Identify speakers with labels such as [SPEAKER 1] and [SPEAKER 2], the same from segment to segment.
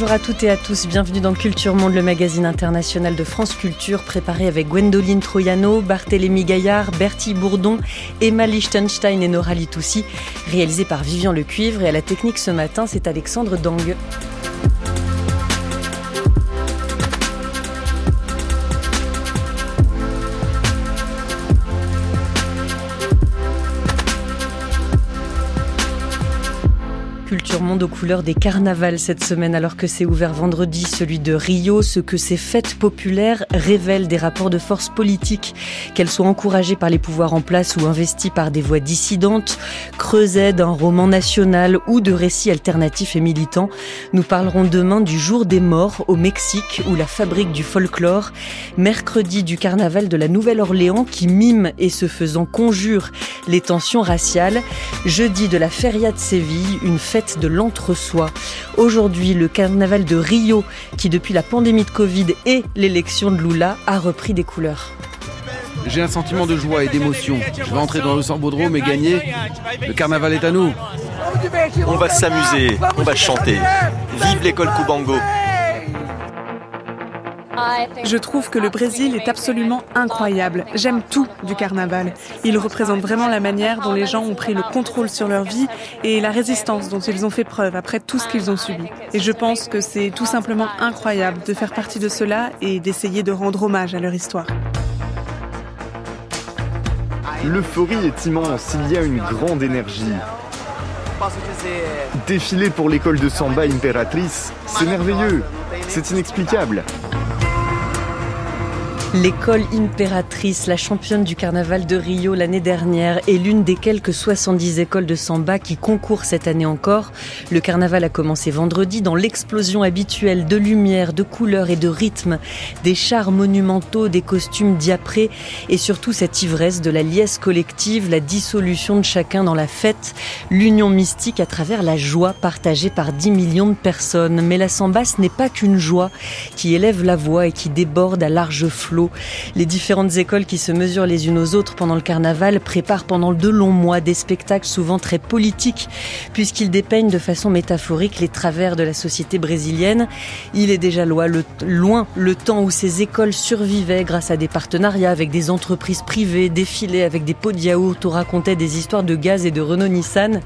[SPEAKER 1] Bonjour à toutes et à tous, bienvenue dans Culture Monde, le magazine international de France Culture, préparé avec Gwendoline Troyano, Barthélémy Gaillard, Bertie Bourdon, Emma Lichtenstein et Nora Litoussi, réalisé par Vivian Lecuivre. Et à la technique ce matin, c'est Alexandre Dang. Aux couleurs des carnavals cette semaine alors que c'est ouvert vendredi celui de Rio. Ce que ces fêtes populaires révèlent des rapports de force politiques, qu'elles soient encouragées par les pouvoirs en place ou investies par des voix dissidentes, creuset d'un roman national ou de récits alternatifs et militants. Nous parlerons demain du jour des morts au Mexique ou la fabrique du folklore, mercredi du carnaval de la Nouvelle-Orléans qui mime et se faisant conjure les tensions raciales, jeudi de la Feria de Séville, une fête de l'entre-soi. Aujourd'hui, le carnaval de Rio, qui depuis la pandémie de Covid et l'élection de Lula, a repris des couleurs.
[SPEAKER 2] J'ai un sentiment de joie et d'émotion. Je vais entrer dans le Sambodrome et gagner. Le carnaval est à nous.
[SPEAKER 3] On va s'amuser, on va chanter. Vive l'école Kubango
[SPEAKER 4] je trouve que le Brésil est absolument incroyable. J'aime tout du carnaval. Il représente vraiment la manière dont les gens ont pris le contrôle sur leur vie et la résistance dont ils ont fait preuve après tout ce qu'ils ont subi. Et je pense que c'est tout simplement incroyable de faire partie de cela et d'essayer de rendre hommage à leur histoire.
[SPEAKER 5] L'euphorie est immense, il y a une grande énergie. Défiler pour l'école de samba Imperatrice, c'est merveilleux, c'est inexplicable.
[SPEAKER 1] L'école impératrice, la championne du carnaval de Rio l'année dernière, est l'une des quelques 70 écoles de samba qui concourent cette année encore. Le carnaval a commencé vendredi dans l'explosion habituelle de lumière, de couleurs et de rythme, des chars monumentaux, des costumes diaprés et surtout cette ivresse de la liesse collective, la dissolution de chacun dans la fête, l'union mystique à travers la joie partagée par 10 millions de personnes. Mais la samba, ce n'est pas qu'une joie qui élève la voix et qui déborde à large flot les différentes écoles qui se mesurent les unes aux autres pendant le carnaval préparent pendant de longs mois des spectacles souvent très politiques, puisqu'ils dépeignent de façon métaphorique les travers de la société brésilienne. Il est déjà loin le, temps où ces écoles survivaient grâce à des partenariats avec des entreprises privées, défilaient avec des pots de yaourt ou racontaient des histoires de gaz et de Renault Nissan.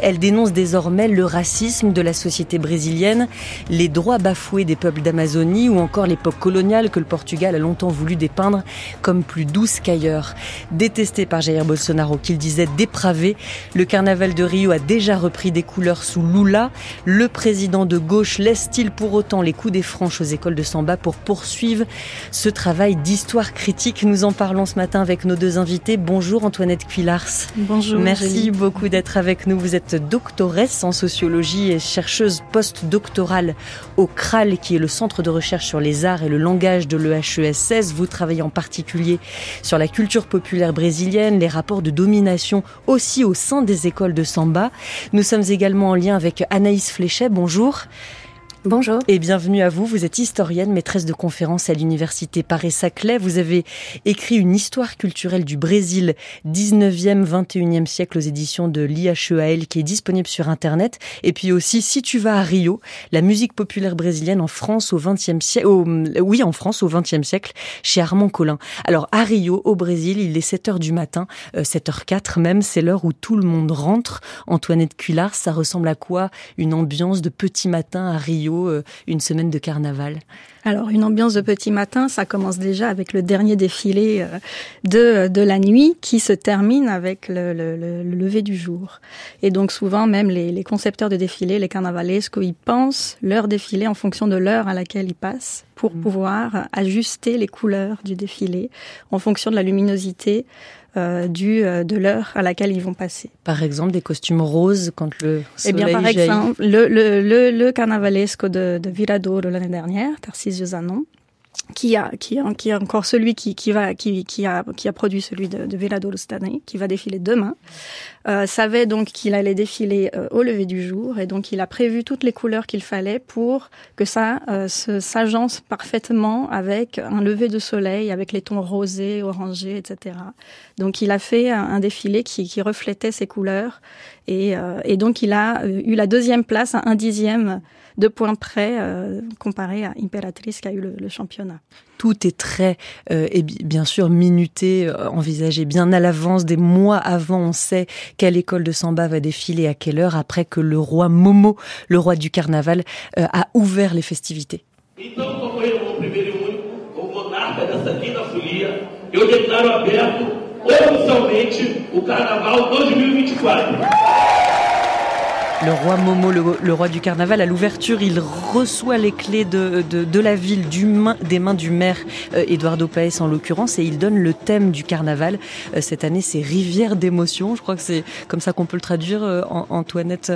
[SPEAKER 1] Elles dénoncent désormais le racisme de la société brésilienne, les droits bafoués des peuples d'Amazonie ou encore l'époque coloniale que le Portugal a longtemps voulu dépeindre comme plus douce qu'ailleurs. Détesté par Jair Bolsonaro, qu'il disait dépravé, le carnaval de Rio a déjà repris des couleurs sous Lula. Le président de gauche laisse-t-il pour autant les coups des franches aux écoles de samba pour poursuivre ce travail d'histoire critique? Nous en parlons ce matin avec nos deux invités. Bonjour Antoinette Cuillars.
[SPEAKER 4] Bonjour.
[SPEAKER 1] Merci beaucoup d'être avec nous. Vous êtes doctoresse en sociologie et chercheuse post-doctorale au CRAL, qui est le centre de recherche sur les arts et le langage de vous travaillez en particulier sur la culture populaire brésilienne, les rapports de domination aussi au sein des écoles de samba. Nous sommes également en lien avec Anaïs Fléchet. Bonjour.
[SPEAKER 6] Bonjour.
[SPEAKER 1] Et bienvenue à vous. Vous êtes historienne, maîtresse de conférences à l'université Paris-Saclay. Vous avez écrit une histoire culturelle du Brésil 19e, 21e siècle aux éditions de l'IHEAL qui est disponible sur Internet. Et puis aussi, si tu vas à Rio, la musique populaire brésilienne en France au 20e siècle, oui, en France au 20e siècle, chez Armand Collin. Alors, à Rio, au Brésil, il est 7 heures du matin, 7h04 euh, même, c'est l'heure où tout le monde rentre. Antoinette Cullard, ça ressemble à quoi une ambiance de petit matin à Rio? Euh, une semaine de carnaval
[SPEAKER 6] alors, une ambiance de petit matin, ça commence déjà avec le dernier défilé euh, de, de la nuit qui se termine avec le, le, lever du jour. Et donc, souvent, même les, les concepteurs de défilés, les carnavalesques, ils pensent leur défilé en fonction de l'heure à laquelle ils passent pour mmh. pouvoir ajuster les couleurs du défilé en fonction de la luminosité euh, du, euh, de l'heure à laquelle ils vont passer.
[SPEAKER 1] Par exemple, des costumes roses quand le soleil
[SPEAKER 6] Eh bien, par exemple, le, le, le, le carnavalesco de, de l'année dernière, Tarcísio Zanon, qui a qui a, qui encore celui qui, qui va qui, qui a qui a produit celui de, de Velado année, qui va défiler demain euh, savait donc qu'il allait défiler euh, au lever du jour et donc il a prévu toutes les couleurs qu'il fallait pour que ça euh, s'agence parfaitement avec un lever de soleil, avec les tons rosés, orangés, etc. Donc il a fait un, défilé qui, qui, reflétait ces couleurs et, euh, et, donc il a eu la deuxième place à un dixième de points près comparé à Imperatrice qui a eu le, le championnat
[SPEAKER 1] tout est très, euh, et bien sûr, minuté, euh, envisagé bien à l'avance, des mois avant, on sait quelle école de samba va défiler à quelle heure, après que le roi Momo, le roi du carnaval, euh, a ouvert les festivités. Le roi Momo, le, roi du carnaval, à l'ouverture, il reçoit les clés de, la ville des mains du maire euh, Eduardo Paes en l'occurrence et il donne le thème du carnaval. Euh, cette année, c'est Rivière d'émotion. Je crois que c'est comme ça qu'on peut le traduire, euh, Antoinette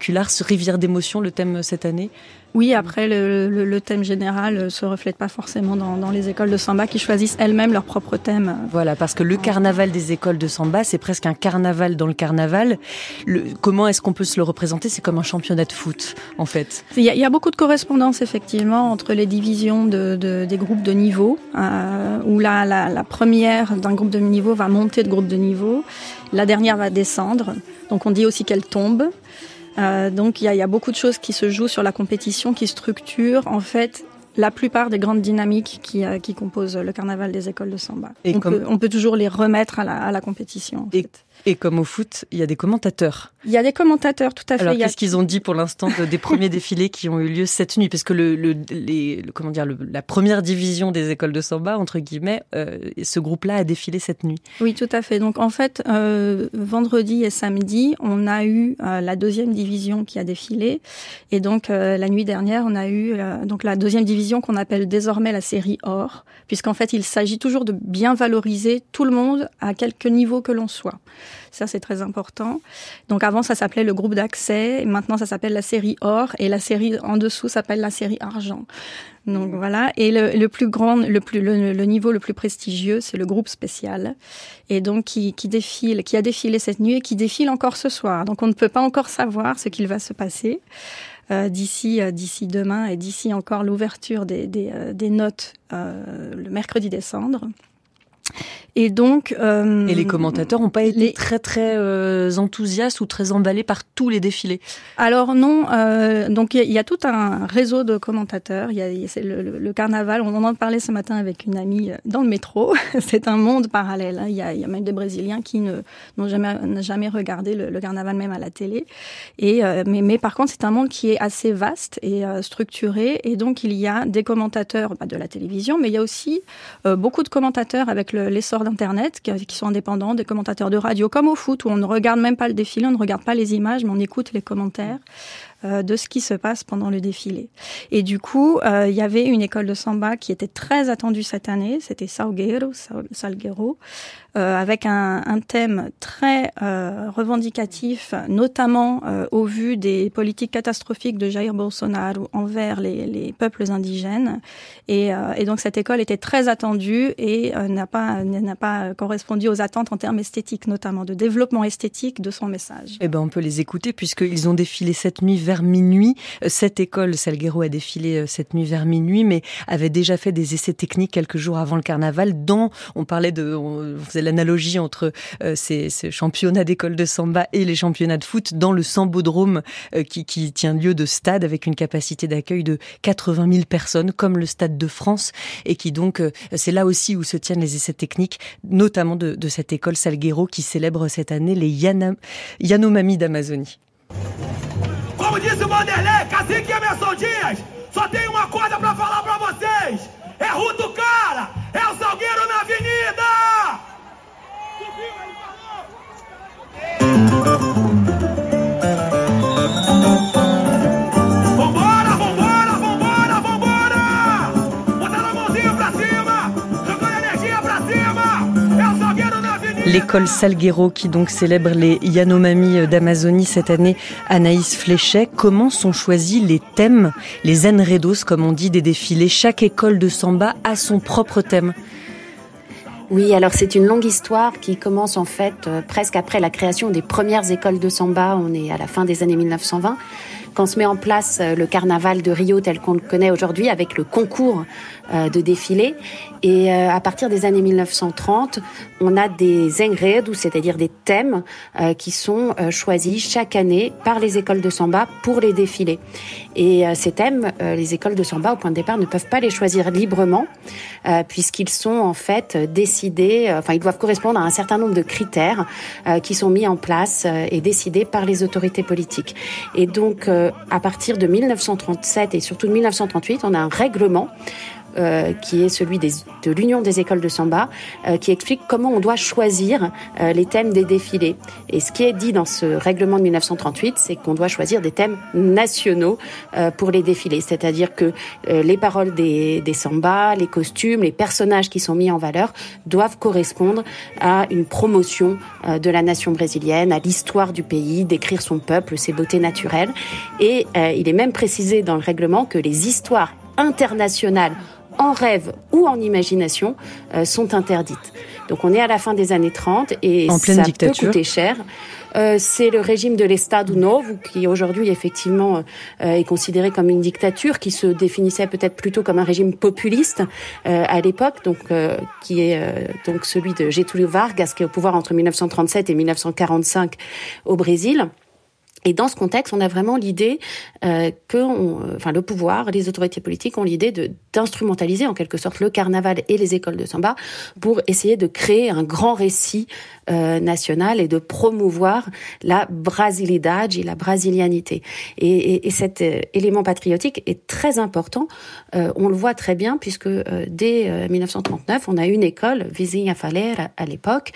[SPEAKER 1] Cullars. Rivière d'émotion, le thème cette année.
[SPEAKER 6] Oui, après, le, le, le, thème général se reflète pas forcément dans, dans les écoles de samba qui choisissent elles-mêmes leur propre thème.
[SPEAKER 1] Voilà, parce que le carnaval des écoles de samba, c'est presque un carnaval dans le carnaval. Le, comment est-ce qu'on peut se le représenter? C'est comme un championnat de foot, en fait.
[SPEAKER 6] Il y, a, il y a beaucoup de correspondances, effectivement, entre les divisions de, de des groupes de niveau, euh, où la, la, la première d'un groupe de niveau va monter de groupe de niveau, la dernière va descendre. Donc on dit aussi qu'elle tombe. Euh, donc il y a, y a, beaucoup de choses qui se jouent sur la compétition, qui structurent en fait la plupart des grandes dynamiques qui, euh, qui composent le carnaval des écoles de samba. Et on, peut, on peut toujours les remettre à la, à la compétition.
[SPEAKER 1] Et, et comme au foot, il y a des commentateurs.
[SPEAKER 6] Il y a des commentateurs, tout à fait.
[SPEAKER 1] Alors, qu'est-ce qu'ils ont dit pour l'instant des premiers défilés qui ont eu lieu cette nuit? Parce que le, le, les, comment dire, le, la première division des écoles de samba, entre guillemets, euh, ce groupe-là a défilé cette nuit.
[SPEAKER 6] Oui, tout à fait. Donc, en fait, euh, vendredi et samedi, on a eu euh, la deuxième division qui a défilé. Et donc, la nuit dernière, on a eu donc la deuxième division qu'on appelle désormais la série or, puisqu'en fait, il s'agit toujours de bien valoriser tout le monde à quelque niveau que l'on soit. Ça, c'est très important. Donc avant, ça s'appelait le groupe d'accès. Maintenant, ça s'appelle la série or. Et la série en dessous s'appelle la série argent. Donc voilà. Et le, le plus grand, le plus le, le, niveau le plus prestigieux, c'est le groupe spécial. Et donc qui, qui défile, qui a défilé cette nuit et qui défile encore ce soir. Donc on ne peut pas encore savoir ce qu'il va se passer. Euh, d'ici euh, d'ici demain et d'ici encore l'ouverture des, des, euh, des notes le mercredi décembre. Et donc,
[SPEAKER 1] euh, et les commentateurs n'ont pas été les... très très euh, enthousiastes ou très emballés par tous les défilés.
[SPEAKER 6] Alors non, euh, donc il y, y, a tout un réseau de commentateurs. Il y a, le, le, le, carnaval. On en parlait ce matin avec une amie dans le métro. c'est un monde parallèle. Hein. Il, y a, y a même des Brésiliens qui ne n'ont jamais jamais regardé le, le, carnaval même à la télé. Et mais, mais par contre, c'est un monde qui est assez vaste et structuré. Et donc il y a des commentateurs bah, de la télévision, mais il y a aussi beaucoup de commentateurs avec l'essor d'Internet qui, sont indépendants, des commentateurs de radio comme au foot où on ne regarde même pas le défilé, on ne regarde pas les images, mais on écoute les commentaires euh, de ce qui se passe pendant le défilé. Et du coup, euh, il y avait une école de samba qui était très attendue cette année, c'était Salguero, Salguero, euh, avec un, un, thème très euh, revendicatif, notamment euh, au vu des politiques catastrophiques de Jair Bolsonaro envers les, les peuples indigènes. Et, euh, et, donc cette école était très attendue et n'a pas n'a pas correspondu aux attentes en termes esthétiques, notamment de développement esthétique de son message.
[SPEAKER 1] Eh ben on peut les écouter puisqu'ils ont défilé cette nuit vers minuit. Cette école Salguero a défilé cette nuit vers minuit, mais avait déjà fait des essais techniques quelques jours avant le carnaval. Dont on parlait de on faisait l'analogie entre euh, ces, ces, championnats d'école de samba et les championnats de foot dans le Sambodrome euh, qui, tient lieu de stade avec une capacité d'accueil de 80 000 personnes comme le Stade de France et qui donc euh, c'est là aussi où se tiennent les essais techniques notamment de, cette école Salguero qui célèbre cette année les Yanomami d'Amazonie.
[SPEAKER 7] Como disse o Vanderlei, cacique Emerson Dias, só tem uma
[SPEAKER 1] l'école Salguero qui donc célèbre les Yanomami d'Amazonie cette année, Anaïs Fléchet. Comment sont choisis les thèmes, les enredos comme on dit des défilés? Chaque école de samba a son propre thème.
[SPEAKER 8] Oui, alors c'est une longue histoire qui commence en fait euh, presque après la création des premières écoles de samba. On est à la fin des années 1920 quand se met en place euh, le carnaval de Rio tel qu'on le connaît aujourd'hui avec le concours euh, de défilé. Et euh, à partir des années 1930, on a des enredos, c'est-à-dire des thèmes qui sont choisis chaque année par les écoles de samba pour les défilés. Et ces thèmes, les écoles de samba au point de départ ne peuvent pas les choisir librement puisqu'ils sont en fait décidés, enfin ils doivent correspondre à un certain nombre de critères qui sont mis en place et décidés par les autorités politiques. Et donc à partir de 1937 et surtout de 1938, on a un règlement euh, qui est celui des, de l'Union des écoles de samba, euh, qui explique comment on doit choisir euh, les thèmes des défilés. Et ce qui est dit dans ce règlement de 1938, c'est qu'on doit choisir des thèmes nationaux pour les défilés, c'est-à-dire que les paroles des, des samba, les costumes, les personnages qui sont mis en valeur doivent correspondre à une promotion de la nation brésilienne, à l'histoire du pays, décrire son peuple, ses beautés naturelles. Et il est même précisé dans le règlement que les histoires internationales en rêve ou en imagination euh, sont interdites. Donc on est à la fin des années 30 et
[SPEAKER 1] en
[SPEAKER 8] ça
[SPEAKER 1] peut
[SPEAKER 8] coûter cher. Euh, c'est le régime de l'Estado Novo qui aujourd'hui effectivement euh, est considéré comme une dictature qui se définissait peut-être plutôt comme un régime populiste à l'époque donc qui est donc celui de Getúlio Vargas qui est au pouvoir entre 1937 et 1945 au Brésil. Et dans ce contexte, on a vraiment l'idée euh, que, euh, enfin, le pouvoir, les autorités politiques ont l'idée de d'instrumentaliser en quelque sorte le carnaval et les écoles de samba pour essayer de créer un grand récit euh, national et de promouvoir la brasilidade et la brasilianité. Et, et, et cet euh, élément patriotique est très important. Euh, on le voit très bien puisque dès 1939, on a une école, Vizinha Falera à l'époque,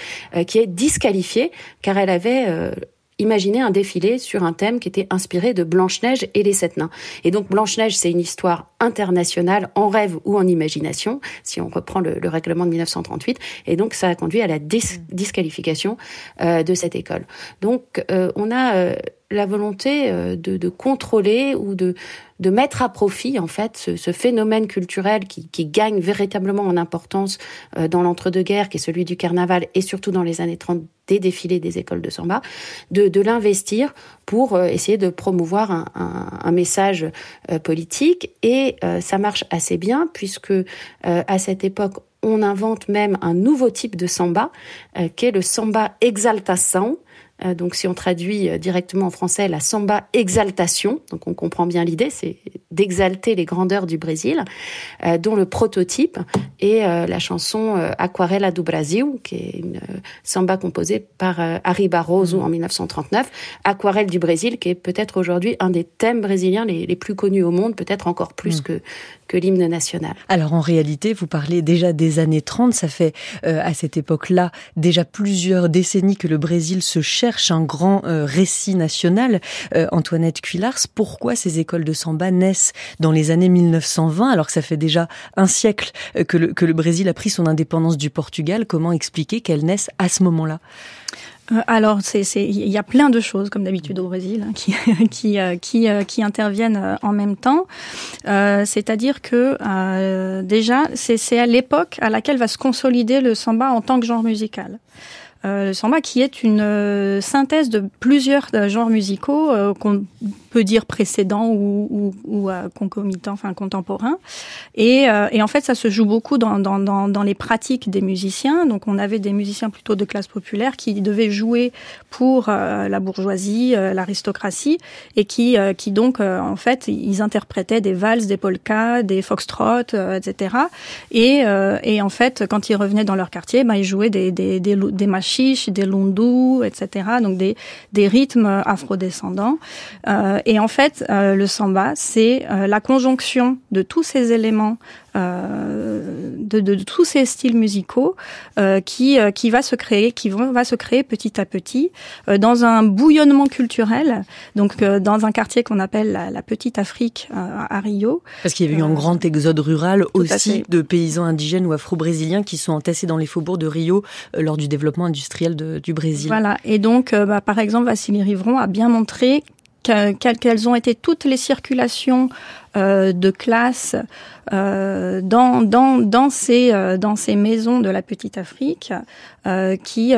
[SPEAKER 8] qui est disqualifiée car elle avait imaginez un défilé sur un thème qui était inspiré de Blanche-Neige et les Sept Nains. Et donc Blanche-Neige, c'est une histoire internationale, en rêve ou en imagination, si on reprend le, règlement de 1938. Et donc ça a conduit à la mm. disqualification euh, de cette école. Donc euh, on a euh, la volonté de, de, contrôler ou de de mettre à profit en fait ce, ce phénomène culturel qui, qui, gagne véritablement en importance euh, dans l'entre-deux-guerres, qui est celui du carnaval, et surtout dans les années 30 des défilés des écoles de samba, de, de l'investir pour euh, essayer de promouvoir un, un, un message euh, politique. Et ça marche assez bien puisque à cette époque, on invente même un nouveau type de samba, qui est le samba exaltation, euh, donc si on traduit euh, directement en français, la samba exaltation, donc on comprend bien l'idée, c'est d'exalter les grandeurs du Brésil, euh, dont le prototype est la chanson Aquarela do Brasil, qui est une samba composée par Harry Barroso en 1939, Aquarelle du Brésil, qui est peut-être aujourd'hui un des thèmes brésiliens les, les, plus connus au monde, peut-être encore plus mm. que que l'hymne national.
[SPEAKER 1] Alors en réalité, vous parlez déjà des années 30, ça fait euh, à cette époque-là déjà plusieurs décennies que le Brésil se cherche un grand euh, récit national. Euh, Antoinette Cuillars, pourquoi ces écoles de samba naissent dans les années 1920 alors que ça fait déjà un siècle euh, que le, Brésil a pris son indépendance du Portugal? Comment expliquer qu'elles naissent à ce moment-là?
[SPEAKER 6] Alors, il y a plein de choses, comme d'habitude au Brésil, hein, qui, interviennent en même temps. C'est-à-dire que déjà, c'est à l'époque à laquelle va se consolider le samba en tant que genre musical. Euh, le samba qui est une synthèse de plusieurs genres musicaux qu'on peut dire précédent ou, ou, ou euh, concomitant, enfin contemporain. Et, euh, et, en fait, ça se joue beaucoup dans, dans, dans, dans, les pratiques des musiciens. Donc, on avait des musiciens plutôt de classe populaire qui devaient jouer pour euh, la bourgeoisie, l'aristocratie, et qui, qui donc, en fait, ils interprétaient des valses, des polkas, des foxtrots, etc. Et, et en fait, quand ils revenaient dans leur quartier, ben, ils jouaient des, des, des, des machiches, des lundus, etc. Donc, des, des rythmes afrodescendants. Euh, et en fait, euh, le samba, c'est euh, la conjonction de tous ces éléments de, de, tous ces styles musicaux qui qui va se créer, qui vont va se créer petit à petit dans un bouillonnement culturel. Donc dans un quartier qu'on appelle la, la, Petite Afrique à Rio.
[SPEAKER 1] Parce qu'il y a eu un grand exode rural aussi de paysans indigènes ou afro-brésiliens qui sont entassés dans les faubourgs de Rio lors du développement industriel de, du Brésil.
[SPEAKER 6] Voilà. Et donc, bah, par exemple, Vassili Rivron a bien montré quelles ont été toutes les circulations euh, de classe euh, dans, dans, ces, euh, dans ces maisons de la petite Afrique qui,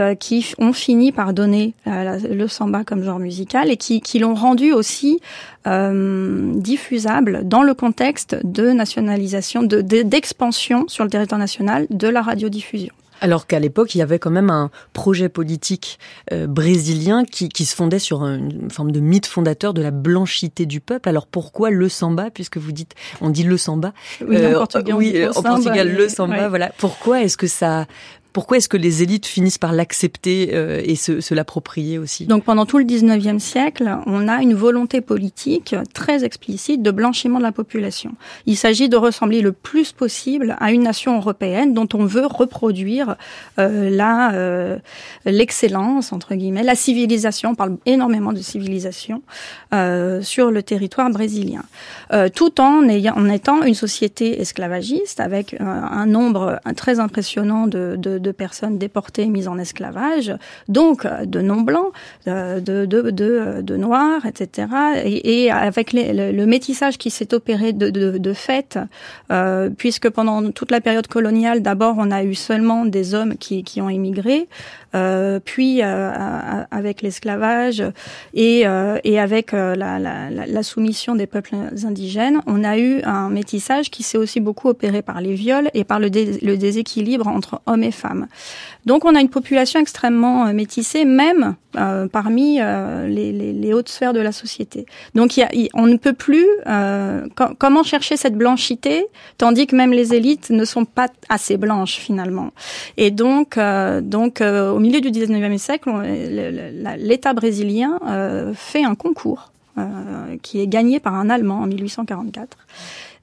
[SPEAKER 6] ont fini par donner le samba comme genre musical et qui, l'ont rendu aussi diffusable dans le contexte de nationalisation, de, d'expansion sur le territoire national de la radiodiffusion.
[SPEAKER 1] Alors qu'à l'époque, il y avait quand même un projet politique euh, brésilien qui, qui, se fondait sur une forme de mythe fondateur de la blanchité du peuple. Alors pourquoi le samba, puisque vous dites, on dit le samba?
[SPEAKER 6] Oui, euh, en Portugal, oui,
[SPEAKER 1] en Portugal le samba. Voilà. Pourquoi est-ce que ça pourquoi est-ce que les élites finissent par l'accepter euh, et se, se l'approprier aussi?
[SPEAKER 6] Donc pendant tout le 19e siècle, on a une volonté politique très explicite de blanchiment de la population. Il s'agit de ressembler le plus possible à une nation européenne dont on veut reproduire euh, la euh, l'excellence entre guillemets, la civilisation. On parle énormément de civilisation euh, sur le territoire brésilien, euh, tout en ayant en étant une société esclavagiste avec un nombre très impressionnant de, de de personnes déportées, mises en esclavage, donc de non-blancs, de, de, de, de, noirs, etc. Et, avec le, métissage qui s'est opéré de, fait, euh, puisque pendant toute la période coloniale, d'abord on a eu seulement des hommes qui, qui ont émigré, euh, puis euh, avec l'esclavage et, euh, et avec la, soumission des peuples indigènes, on a eu un métissage qui s'est aussi beaucoup opéré par les viols et par le déséquilibre entre hommes et femmes. Donc on a une population extrêmement métissée, même euh, parmi euh, les, hautes sphères de la société. Donc on ne peut plus euh, comment chercher cette blanchité, tandis que même les élites ne sont pas assez blanches finalement. Et donc, donc au milieu du 19e siècle, l'État brésilien fait un concours qui est gagné par un Allemand en 1844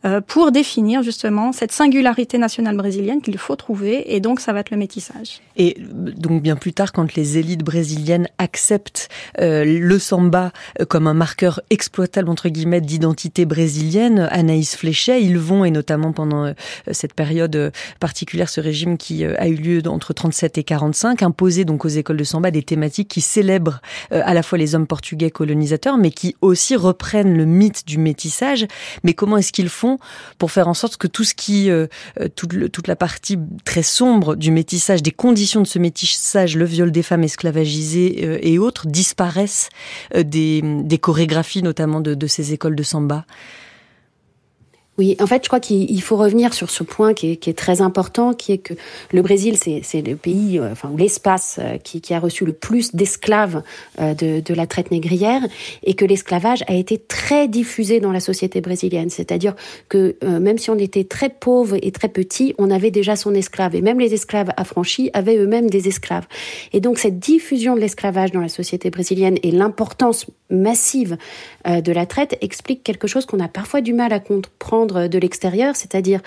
[SPEAKER 6] euh, pour définir justement cette singularité nationale brésilienne qu'il faut trouver, et donc ça va être le métissage.
[SPEAKER 1] Et donc bien plus tard, quand les élites brésiliennes acceptent euh, le samba euh, comme un marqueur exploitable entre guillemets d'identité brésilienne, Anaïs Fléchet, ils vont et notamment pendant cette période particulière, ce régime qui a eu lieu entre 37 et 45, imposer donc aux écoles de samba des thématiques qui célèbrent à la fois les hommes portugais colonisateurs, mais qui aussi reprennent le mythe du métissage. Mais comment est-ce qu'ils font pour faire en sorte que tout ce qui, euh, euh, toute, toute la partie très sombre du métissage, des conditions de ce métissage, le viol des femmes esclavagisées euh, et autres, disparaissent des, des chorégraphies notamment de, de ces écoles de samba
[SPEAKER 8] oui, en fait, je crois qu'il faut revenir sur ce point qui est, très important, qui est que le Brésil, c'est le pays, euh, enfin, l'espace euh, qui, qui, a reçu le plus d'esclaves euh, de, de, la traite négrière, et que l'esclavage a été très diffusé dans la société brésilienne. C'est-à-dire que même si on était très pauvre et très petit, on avait déjà son esclave, et même les esclaves affranchis avaient eux-mêmes des esclaves. Et donc cette diffusion de l'esclavage dans la société brésilienne et l'importance massive de la traite explique quelque chose qu'on a parfois du mal à comprendre de l'extérieur, c'est-à-dire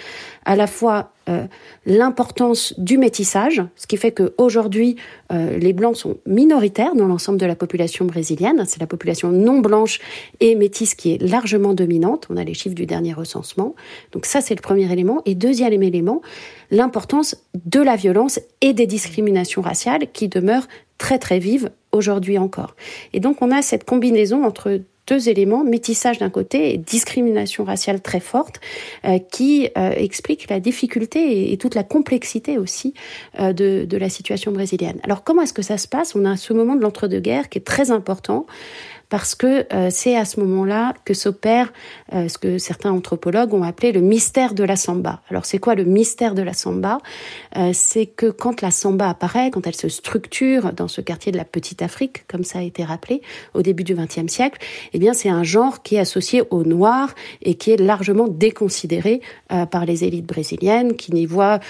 [SPEAKER 8] à la fois euh, l'importance du métissage, ce qui fait qu'aujourd'hui, euh, les Blancs sont minoritaires dans l'ensemble de la population brésilienne. C'est la population non blanche et métisse qui est largement dominante. On a les chiffres du dernier recensement. Donc ça, c'est le premier élément. Et deuxième élément, l'importance de la violence et des discriminations raciales qui demeurent très très vives aujourd'hui encore. Et donc on a cette combinaison entre deux éléments, métissage d'un côté et discrimination raciale très forte, euh, qui euh, explique la difficulté et, toute la complexité aussi euh, de, de, la situation brésilienne. Alors comment est-ce que ça se passe? On a ce moment de l'entre-deux-guerres qui est très important parce que euh, c'est à ce moment-là que s'opère euh, ce que certains anthropologues ont appelé le mystère de la samba. Alors c'est quoi le mystère de la samba? Euh, C'est que quand la samba apparaît, quand elle se structure dans ce quartier de la Petite Afrique, comme ça a été rappelé au début du XXe siècle, eh bien c'est un genre qui est associé au noir et qui est largement déconsidéré par les élites brésiliennes, qui n'y voient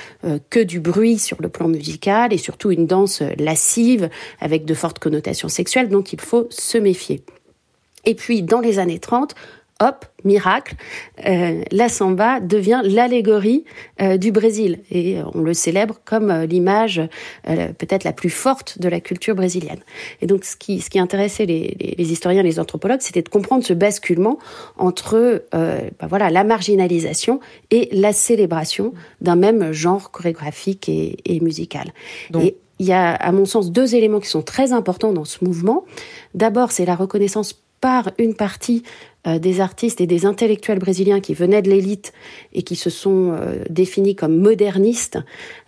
[SPEAKER 8] que du bruit sur le plan musical et surtout une danse lascive avec de fortes connotations sexuelles dont il faut se méfier. Et puis, dans les années 30, hop, miracle, euh, la samba devient l'allégorie euh, du Brésil et on le célèbre comme euh, l'image peut-être la plus forte de la culture brésilienne. Et donc ce qui, ce qui intéressait les, les, les historiens, les anthropologues, c'était de comprendre ce basculement entre bah voilà la marginalisation et la célébration d'un même genre chorégraphique et, et musical. Et il y a, à mon sens, deux éléments qui sont très importants dans ce mouvement. D'abord, c'est la reconnaissance par une partie euh, des artistes et des intellectuels brésiliens qui venaient de l'élite et qui se sont euh, définis comme modernistes,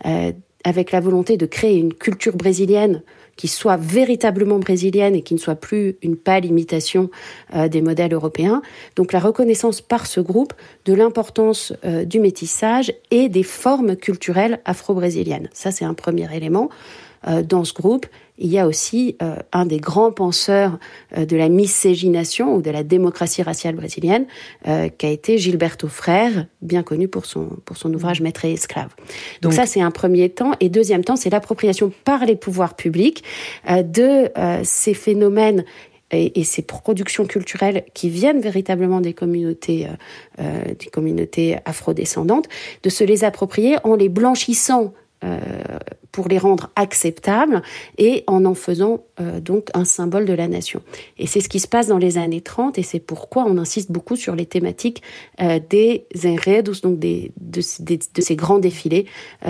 [SPEAKER 8] euh, avec la volonté de créer une culture brésilienne qui soit véritablement brésilienne et qui ne soit plus une pâle imitation des modèles européens. Donc la reconnaissance par ce groupe de l'importance du métissage et des formes culturelles afro-brésiliennes. Ça, c'est un premier élément. dans ce groupe, il y a aussi euh, un des grands penseurs euh, de la miscégination ou de la démocratie raciale brésilienne, euh, qui a été Gilberto Frère, bien connu pour son, pour son ouvrage Maître et esclave. Donc, ça, c'est un premier temps. Et deuxième temps, c'est l'appropriation par les pouvoirs publics de ces phénomènes et, et, ces productions culturelles qui viennent véritablement des communautés, des communautés afrodescendantes, de se les approprier en les blanchissant pour les rendre acceptables et en en faisant euh, donc un symbole de la nation. Et c'est ce qui se passe dans les années 30 et c'est pourquoi on insiste beaucoup sur les thématiques euh, des enredos, donc des, de, de, ces grands défilés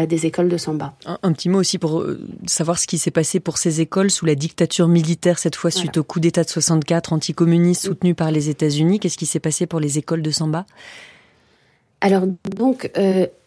[SPEAKER 8] des écoles de samba.
[SPEAKER 1] Un, petit mot aussi pour savoir ce qui s'est passé pour ces écoles sous la dictature militaire, cette fois suite au coup d'État de 64 anticommuniste soutenu par les États-Unis. Qu'est-ce qui s'est passé pour les écoles de samba?
[SPEAKER 8] Alors donc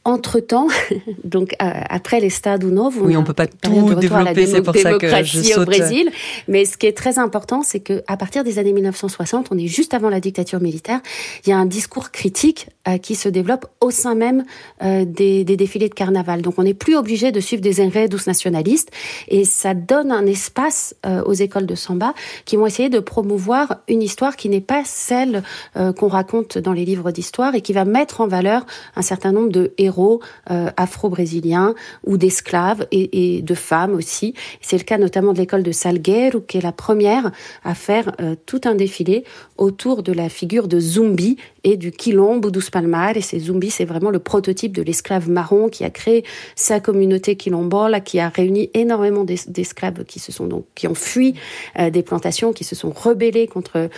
[SPEAKER 8] entre-temps, donc euh, après les stades ou non,
[SPEAKER 1] oui, on peut pas tout développer, c'est pour ça que je saute.
[SPEAKER 8] au Brésil. Mais ce qui est très important, c'est que à partir des années 1960, on est juste avant la dictature militaire, il y a un discours critique qui se développe au sein même euh, des, des, défilés de carnaval. Donc on n'est plus obligé de suivre des enredos nationalistes et ça donne un espace aux écoles de samba qui vont essayer de promouvoir une histoire qui n'est pas celle qu'on raconte dans les livres d'histoire et qui va mettre en valeur un certain nombre de héros euh, afro-brésiliens ou d'esclaves et, de femmes aussi. C'est le cas notamment de l'école de Salgueiro, qui est la première à faire euh, tout un défilé autour de la figure de Zumbi et du Quilombo dos Palmares. Et Zumbi, c'est vraiment le prototype de l'esclave marron qui a créé sa communauté quilombola, qui a réuni énormément d'esclaves qui se sont donc qui ont fui euh, des plantations, qui se sont rebellés contre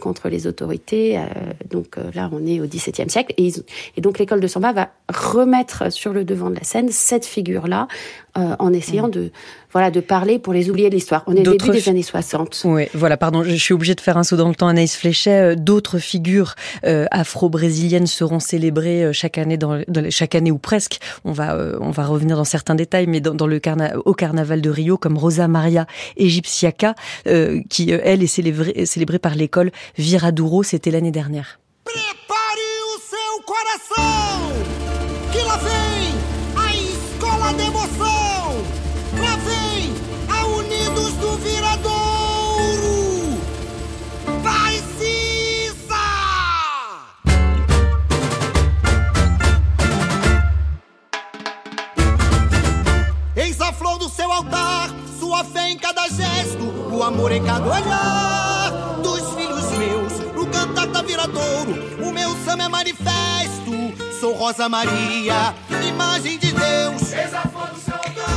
[SPEAKER 8] contre les autorités. donc là, on est au XVIIe siècle et, et donc l'école de Samba va remettre sur le devant de la scène cette figure-là euh, en essayant mm. de voilà de parler pour les oublier de l'histoire. On est au début des années 60.
[SPEAKER 1] Oui, voilà, pardon, je suis obligée de faire un saut dans le temps. Anaïs Fléchet, euh, d'autres figures euh, afro-brésiliennes seront célébrées chaque année, chaque année ou presque. On va on va revenir dans certains détails, mais dans, le au carnaval de Rio, comme Rosa Maria Egyptiaca, qui elle est célébrée, célébrée par l'école Viradouro. C'était l'année dernière.
[SPEAKER 9] seu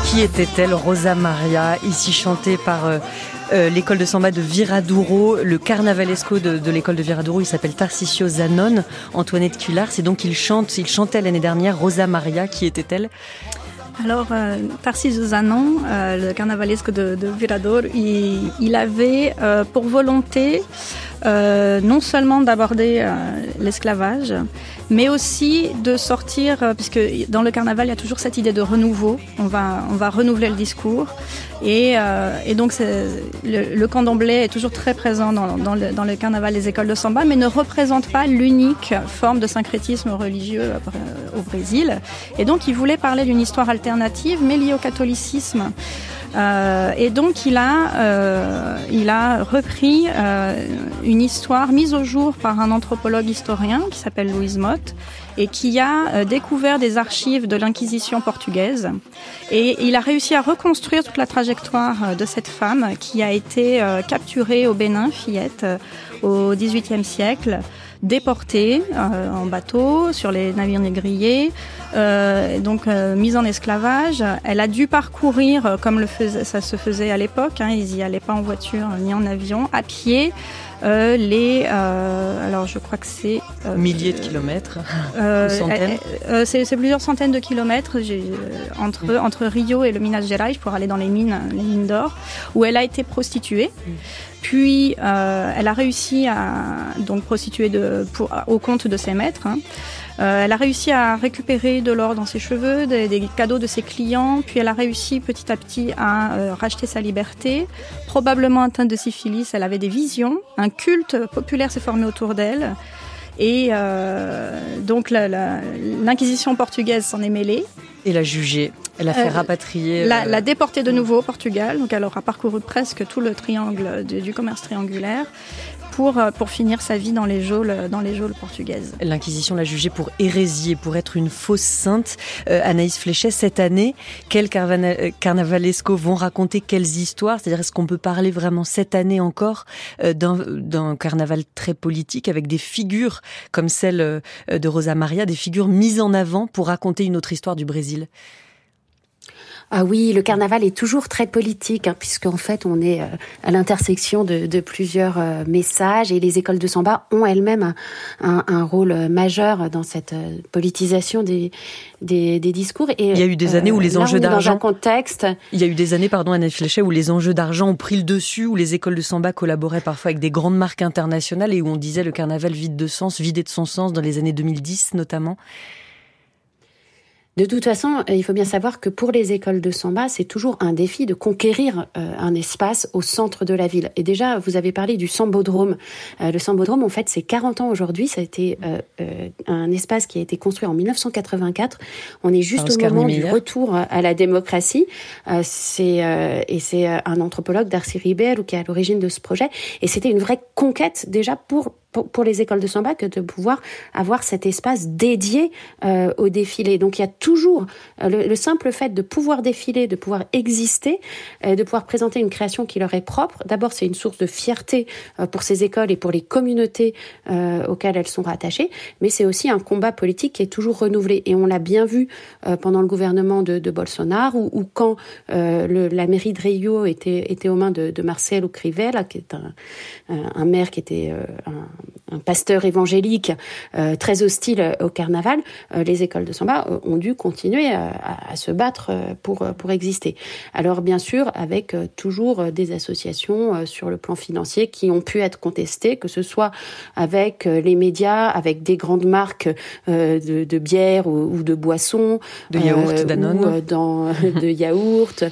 [SPEAKER 1] Qui était-elle, Rosa Maria, ici chantée par euh, euh, l'école de samba de Viradouro, le carnavalesco de, de l'école de Viradouro, il s'appelle Tarcisio Zanon, Antoinette Cullard, c'est donc il chante, il chantait l'année dernière Rosa Maria, qui était-elle?
[SPEAKER 6] Alors, euh, Tarcísio Zanon, euh, le carnavalesque de, de Virador, il, il avait euh, pour volonté euh, non seulement d'aborder euh, l'esclavage, mais aussi de sortir, euh, puisque dans le carnaval, il y a toujours cette idée de renouveau. On va, on va renouveler le discours. Et, et donc, le, le candomblé est toujours très présent dans, dans, le, dans le carnaval des écoles de samba, mais ne représente pas l'unique forme de syncrétisme religieux au Brésil. Et donc, il voulait parler d'une histoire alternative, mais liée au catholicisme. Euh, et donc il a, euh, il a repris euh, une histoire mise au jour par un anthropologue historien qui s'appelle Louise Mott et qui a euh, découvert des archives de l'Inquisition portugaise. Et il a réussi à reconstruire toute la trajectoire euh, de cette femme qui a été capturée au Bénin, fillette, au XVIIIe siècle déportée en bateau sur les navires négriers, donc mise en esclavage. Elle a dû parcourir, comme le faisait, ça se faisait à l'époque, hein, ils n'y allaient pas en voiture ni en avion, à pied. Euh, les, euh, alors je crois que c'est
[SPEAKER 1] euh, milliers de kilomètres,
[SPEAKER 6] centaines. c'est plusieurs centaines de kilomètres entre entre Rio et le Minas Gerais pour aller dans les mines, les mines d'or, où elle a été prostituée. Mm. Puis elle a réussi à donc prostituer de, pour, au compte de ses maîtres. Hein. Euh, elle a réussi à récupérer de l'or dans ses cheveux, des, cadeaux de ses clients, puis elle a réussi petit à petit à euh, racheter sa liberté. Probablement atteinte de syphilis, elle avait des visions, un culte populaire s'est formé autour d'elle. Et euh, donc l'Inquisition portugaise s'en est mêlée.
[SPEAKER 1] Et l'a jugée. Elle a fait rapatrier.
[SPEAKER 6] La, la déporter de nouveau au Portugal. Donc elle aura parcouru presque tout le triangle du commerce triangulaire pour, euh, pour finir sa vie dans les geôles, dans les portugaises.
[SPEAKER 1] L'Inquisition l'a jugée pour hérésie et pour être une fausse sainte. Euh, Anaïs Fléchet, cette année, quels euh, carnavalesco vont raconter quelles histoires? C'est-à-dire, est-ce qu'on peut parler vraiment cette année encore d'un carnaval très politique avec des figures comme celle de Rosa Maria, des figures mises en avant pour raconter une autre histoire du Brésil?
[SPEAKER 8] Ah oui, le carnaval est toujours très politique, hein, puisqu'en fait, on est euh, à l'intersection de, de, plusieurs euh, messages et les écoles de samba ont elles-mêmes un, un, rôle majeur dans cette euh, politisation des, des, des, discours.
[SPEAKER 1] Et, il y a eu des années où les enjeux d'argent.
[SPEAKER 8] contexte.
[SPEAKER 1] Il y a eu des années, pardon, Anne Fléchet, où les enjeux d'argent ont pris le dessus, où les écoles de samba collaboraient parfois avec des grandes marques internationales et où on disait le carnaval vide de sens, vidé de son sens dans les années 2010 notamment.
[SPEAKER 8] De toute façon, euh, il faut bien savoir que pour les écoles de samba, c'est toujours un défi de conquérir euh, un espace au centre de la ville. Et déjà, vous avez parlé du Sambodrome. Euh, le Sambodrome, en fait, c'est 40 ans aujourd'hui. Ça a été un espace qui a été construit en 1984. On est juste au moment du retour à la démocratie. c'est et c'est un anthropologue, Darcy Ribeiro, qui est à l'origine de ce projet. Et c'était une vraie conquête déjà pour pour, les écoles de samba que de pouvoir avoir cet espace dédié euh, au défilé. Donc il y a toujours euh, le, simple fait de pouvoir défiler, de pouvoir exister, euh, de pouvoir présenter une création qui leur est propre. D'abord, c'est une source de fierté euh, pour ces écoles et pour les communautés euh, auxquelles elles sont rattachées, mais c'est aussi un combat politique qui est toujours renouvelé. Et on l'a bien vu pendant le gouvernement de, de Bolsonaro, ou, ou quand le, la mairie de Rio était, était aux mains de, de Marcelo Crivella, qui est un, un maire qui était un un pasteur évangélique euh, très hostile au carnaval, euh, les écoles de samba euh, ont dû continuer à, se battre pour, pour exister. Alors bien sûr, avec toujours des associations sur le plan financier qui ont pu être contestées, que ce soit avec les médias, avec des grandes marques de, de, bière ou, de boissons,
[SPEAKER 1] de yaourt,
[SPEAKER 8] Danone, dans de yaourt.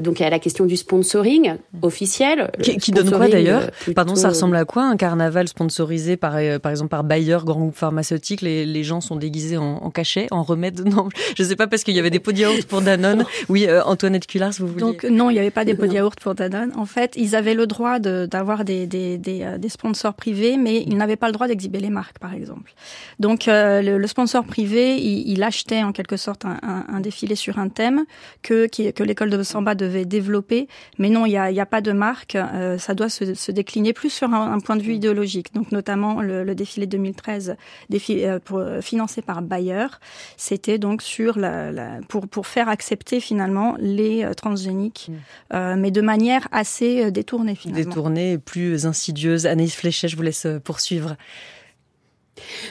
[SPEAKER 8] Donc il y a la question du sponsoring officiel.
[SPEAKER 1] Qui, donne quoi d'ailleurs? Pardon, ça ressemble à quoi un carnaval sponsorisé par, euh, par exemple par Bayer, grand groupe pharmaceutique, les, les gens sont déguisés en, en, cachet, en remède. Non, je sais pas parce qu'il y avait des pots de yaourt pour Danone. Oui, euh, Antoinette Cullars, vous voulez
[SPEAKER 6] Donc non, il n'y avait pas des pots de yaourt pour Danone. En fait, ils avaient le droit d'avoir des, des, des, euh, des, sponsors privés, mais ils n'avaient pas le droit d'exhiber les marques, par exemple. Donc le, le, sponsor privé, il, il, achetait en quelque sorte un, un, un, défilé sur un thème que, qui, que l'école de Samba devait développer, mais non, il n'y a, y a pas de marque. ça doit se, se décliner plus sur un, un point de vue idéologique. Donc notamment le, défilé 2013 euh, pour, euh, financé par Bayer. C'était donc sur la, pour, pour faire accepter finalement les euh, transgéniques, mm. mais de manière assez détournée finalement.
[SPEAKER 1] Détournée, plus insidieuse. Anaïs Fléchet, je vous laisse poursuivre.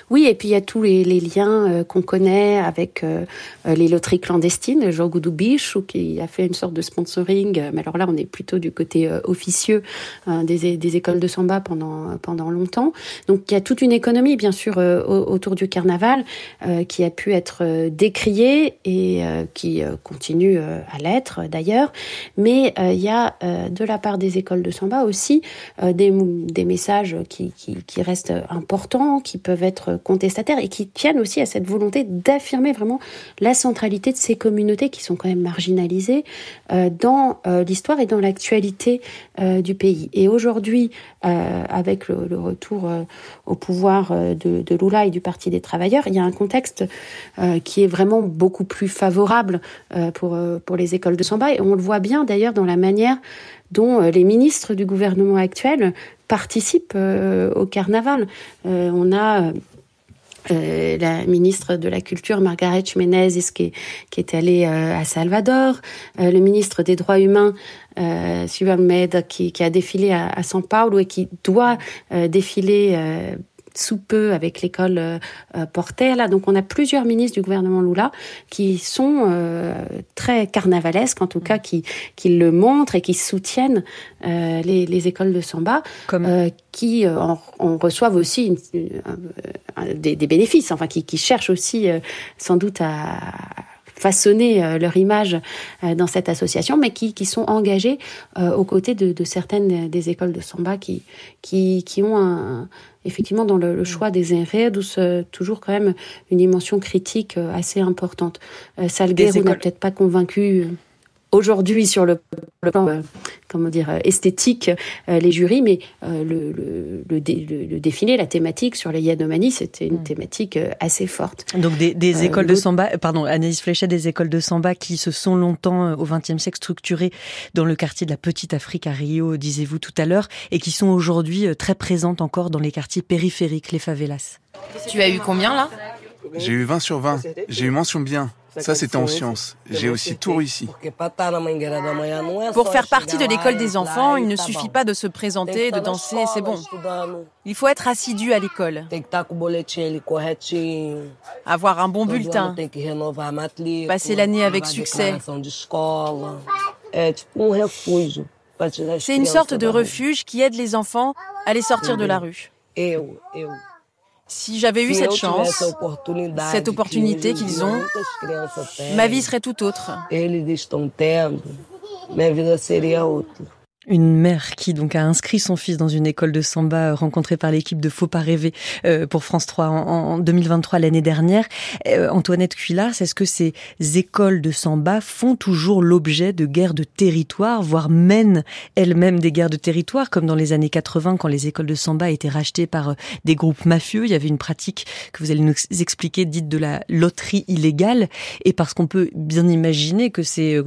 [SPEAKER 8] Oui, et puis il y a tous les, liens euh, qu'on connaît avec euh, euh, les loteries clandestines, Jean Goudou Biche, qui a fait une sorte de sponsoring, mais alors là on est plutôt du côté officieux des, écoles de samba pendant, pendant longtemps. Donc il y a toute une économie bien sûr autour du carnaval qui a pu être décriée et qui continue à l'être d'ailleurs, mais il y a de la part des écoles de samba aussi des, des messages qui, qui, qui restent importants, qui peuvent être contestataires et qui tiennent aussi à cette volonté d'affirmer vraiment la centralité de ces communautés qui sont quand même marginalisées euh, dans euh, l'histoire et dans l'actualité euh, du pays. Et aujourd'hui, avec le, retour au pouvoir de, de, Lula et du Parti des travailleurs, il y a un contexte qui est vraiment beaucoup plus favorable pour, pour les écoles de samba. Et on le voit bien d'ailleurs dans la manière dont les ministres du gouvernement actuel participent au carnaval. on a euh, la ministre de la Culture, Margaret Menezes, qui, est allée euh, à Salvador, euh, le ministre des Droits humains, euh, qui, a défilé à, à São Paulo et qui doit défiler sous peu avec l'école euh, euh, Portela. Donc on a plusieurs ministres du gouvernement Lula qui sont euh, très carnavalesques, en tout cas qui, qui le montrent et qui soutiennent euh, les, les, écoles de samba, Comme... Euh, qui en, en, reçoivent aussi une, des, des, bénéfices, enfin qui, qui cherchent aussi sans doute à façonner leur image dans cette association, mais qui, qui sont engagés aux côtés de, de, certaines des écoles de samba qui, qui, qui ont un, effectivement dans le, le choix des enredos, toujours quand même une dimension critique euh, assez importante. Euh, Salguero n'a peut-être pas convaincu euh, aujourd'hui sur le, plan euh, comment dire euh, esthétique euh, les jurys, mais le, le, le, défilé, la thématique sur les Yanomani, c'était une hmm. thématique assez forte.
[SPEAKER 1] Donc des, des écoles de samba, pardon, Anaïs Fléchet, des écoles de samba qui se sont longtemps au XXe siècle structurées dans le quartier de la Petite Afrique à Rio, disiez-vous tout à l'heure, et qui sont aujourd'hui très présentes encore dans les quartiers périphériques, les favelas.
[SPEAKER 10] Tu as eu combien là?
[SPEAKER 11] J'ai eu 20 sur 20. J'ai eu mention bien. Ça, c'était en sciences. J'ai aussi tout réussi.
[SPEAKER 10] Pour faire partie de l'école des enfants, il ne suffit pas de se présenter, de danser, c'est bon. Il faut être assidu à l'école. Avoir un bon bulletin. Passer l'année avec succès. C'est une sorte de refuge qui aide les enfants à les sortir de la rue. Si j'avais eu cette chance, cette opportunité qu'ils ont, ma vie serait tout autre.
[SPEAKER 1] Une mère qui donc a inscrit son fils dans une école de samba euh, rencontrée par l'équipe de Faut pas rêver euh, pour France 3 en, 2023 l'année dernière. Euh, Antoinette Cuillard, est-ce que ces écoles de samba font toujours l'objet de guerres de territoire, voire mènent elles-mêmes des guerres de territoire, comme dans les années 80 quand les écoles de samba étaient rachetées par des groupes mafieux? Il y avait une pratique que vous allez nous expliquer, dite de la loterie illégale, et parce qu'on peut bien imaginer que ces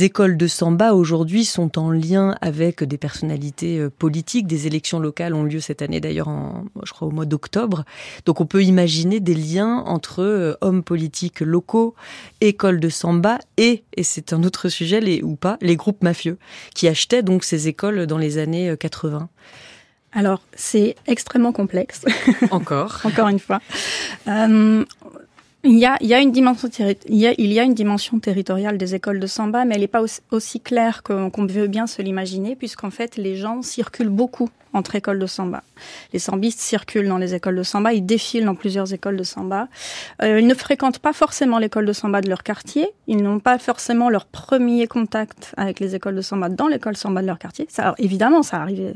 [SPEAKER 1] écoles de samba aujourd'hui sont en lien avec des personnalités euh, politiques. Des élections locales ont lieu cette année d'ailleurs, en, je crois au mois d'octobre. Donc on peut imaginer des liens entre euh, hommes politiques locaux, écoles de samba et, et c'est un autre sujet, les, ou pas, les groupes mafieux qui achetaient donc ces écoles dans les années 80. Euh,
[SPEAKER 6] Alors, c'est extrêmement complexe.
[SPEAKER 1] Encore.
[SPEAKER 6] Encore une fois. Euh, il y a, une dimension territoriale des écoles de samba, mais elle n'est pas aussi, claire qu'on veut bien se l'imaginer, puisqu'en fait les gens circulent beaucoup entre écoles de samba. Les sambistes circulent dans les écoles de samba, ils défilent dans plusieurs écoles de samba. Euh, ils ne fréquentent pas forcément l'école de samba de leur quartier, ils n'ont pas forcément leur premier contact avec les écoles de samba dans l'école samba de leur quartier. Ça, évidemment, ça arrive,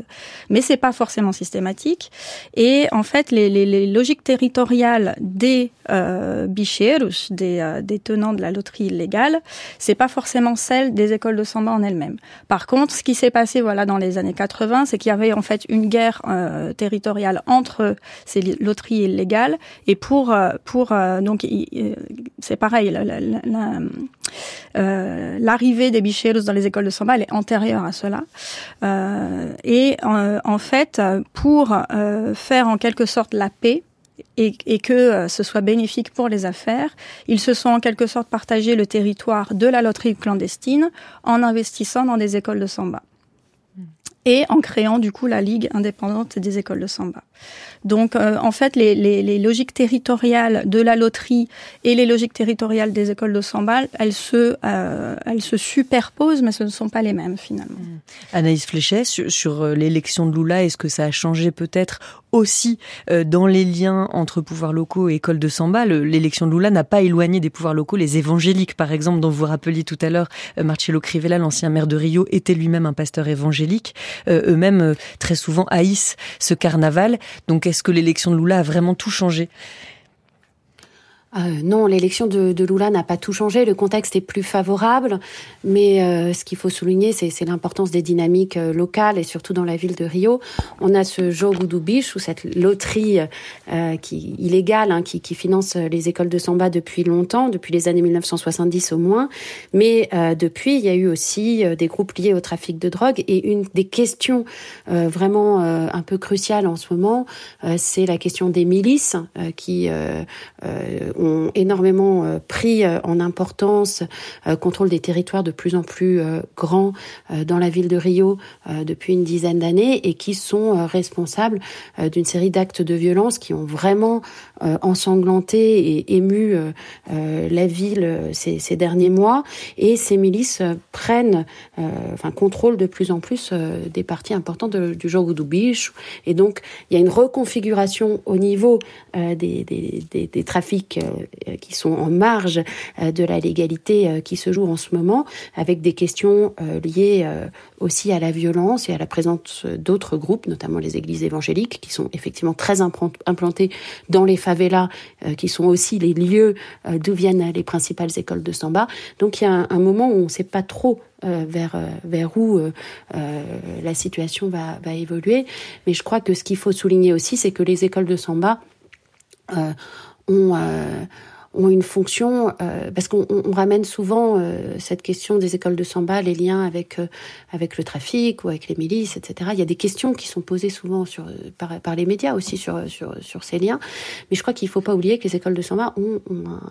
[SPEAKER 6] mais c'est pas forcément systématique. Et en fait, les, logiques territoriales des euh, bicheros, des, euh, des tenants de la loterie illégale, c'est pas forcément celle des écoles de samba en elles-mêmes. Par contre, ce qui s'est passé, voilà, dans les années 80, c'est qu'il y avait en fait une guerre euh, territoriale entre ces loteries illégales et pour euh, pour euh, donc c'est pareil l'arrivée des bicheros dans les écoles de samba elle est antérieure à cela. Et en fait pour faire en quelque sorte la paix et, et, que ce soit bénéfique pour les affaires, ils se sont en quelque sorte partagé le territoire de la loterie clandestine en investissant dans des écoles de samba et en créant du coup la Ligue indépendante des écoles de samba. Donc euh, en fait, les, les, les, logiques territoriales de la loterie et les logiques territoriales des écoles de samba, elles se, euh, elles se superposent, mais ce ne sont pas les mêmes finalement. Mmh.
[SPEAKER 1] Anaïs Fléchet, sur, sur euh, l'élection de Lula, est-ce que ça a changé peut-être aussi euh, dans les liens entre pouvoirs locaux et écoles de samba? L'élection de Lula n'a pas éloigné des pouvoirs locaux les évangéliques, par exemple, dont vous rappeliez tout à l'heure, Marcello Crivella, l'ancien maire de Rio, était lui-même un pasteur évangélique. Eux-mêmes, très souvent, haïssent ce carnaval. Donc est-ce que l'élection de Lula a vraiment tout changé?
[SPEAKER 8] Euh, non, l'élection de, Lula n'a pas tout changé. Le contexte est plus favorable, mais euh, ce qu'il faut souligner, c'est l'importance des dynamiques euh, locales et surtout dans la ville de Rio. On a ce jogo do bicho, cette loterie qui, illégale hein, qui, qui, finance les écoles de samba depuis longtemps, depuis les années 1970 au moins. Mais depuis, il y a eu aussi des groupes liés au trafic de drogue. Et une des questions vraiment un peu cruciales en ce moment, c'est la question des milices qui ont énormément euh, pris euh, en importance, euh, contrôle des territoires de plus en plus grands dans la ville de Rio depuis une dizaine d'années et qui sont responsables d'une série d'actes de violence qui ont vraiment ensanglanté et ému la ville ces, derniers mois. Et ces milices prennent, enfin contrôlent de plus en plus des parties importantes du jogo do bicho. Et donc il y a une reconfiguration au niveau des, des, des, des trafics euh, qui sont en marge euh, de la légalité euh, qui se joue en ce moment, avec des questions liées aussi à la violence et à la présence d'autres groupes, notamment les églises évangéliques, qui sont effectivement très implantés dans les favelas, qui sont aussi les lieux d'où viennent les principales écoles de samba. Donc il y a un, moment où on ne sait pas trop vers, vers où la situation va, va, évoluer. Mais je crois que ce qu'il faut souligner aussi, c'est que les écoles de samba ont ont une fonction, euh, parce qu'on ramène souvent euh, cette question des écoles de samba, les liens avec, euh, avec le trafic ou avec les milices, etc. Il y a des questions qui sont posées souvent sur, par, par les médias aussi sur, sur, sur ces liens. Mais je crois qu'il ne faut pas oublier que les écoles de samba ont,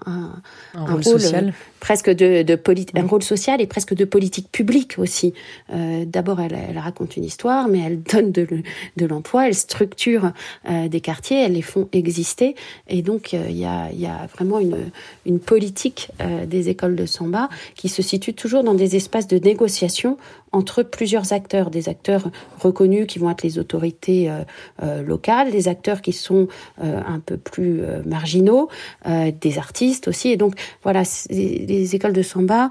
[SPEAKER 8] un,
[SPEAKER 1] un, rôle, social.
[SPEAKER 8] presque de, de un rôle social et presque de politique publique aussi. D'abord, elle, elle, raconte une histoire, mais elle donne de, de l'emploi, elle structure des quartiers, elle les font exister. Et donc, il y, a, il y a vraiment une une, politique euh, des écoles de samba qui se situe toujours dans des espaces de négociation entre plusieurs acteurs, des acteurs reconnus qui vont être les autorités euh, euh, locales, des acteurs qui sont un peu plus marginaux, des artistes aussi. Et donc voilà, les écoles de samba,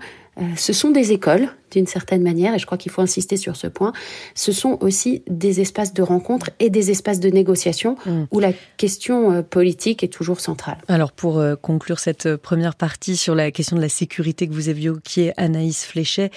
[SPEAKER 8] ce sont des écoles d'une certaine manière, et je crois qu'il faut insister sur ce point, ce sont aussi des espaces de rencontre et des espaces de négociation mm. où la question euh, politique est toujours centrale.
[SPEAKER 1] Alors pour euh, conclure cette euh, première partie sur la question de la sécurité que vous évoquiez, Anaïs Fléchet,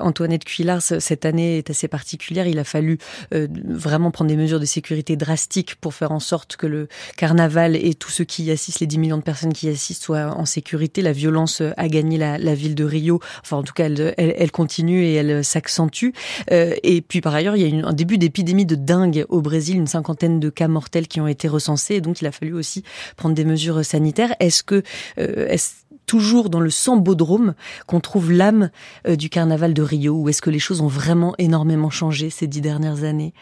[SPEAKER 1] Antoinette Cuillars, cette année est assez particulière. Il a fallu vraiment prendre des mesures de sécurité drastiques pour faire en sorte que le carnaval et tous ceux qui y assistent, les 10 millions de personnes qui y assistent, soient en sécurité. La violence a gagné la, la ville de Rio. Enfin, en tout cas, elle, elle, elle continue et elle s'accentue. Euh, et puis par ailleurs, il y a un début d'épidémie de dingue au Brésil, une cinquantaine de cas mortels qui ont été recensés. Et donc il a fallu aussi prendre des mesures sanitaires. Est-ce que euh, est toujours dans le sambodrome qu'on trouve l'âme euh, du carnaval de Rio? Ou est-ce que les choses ont vraiment énormément changé ces dix dernières années?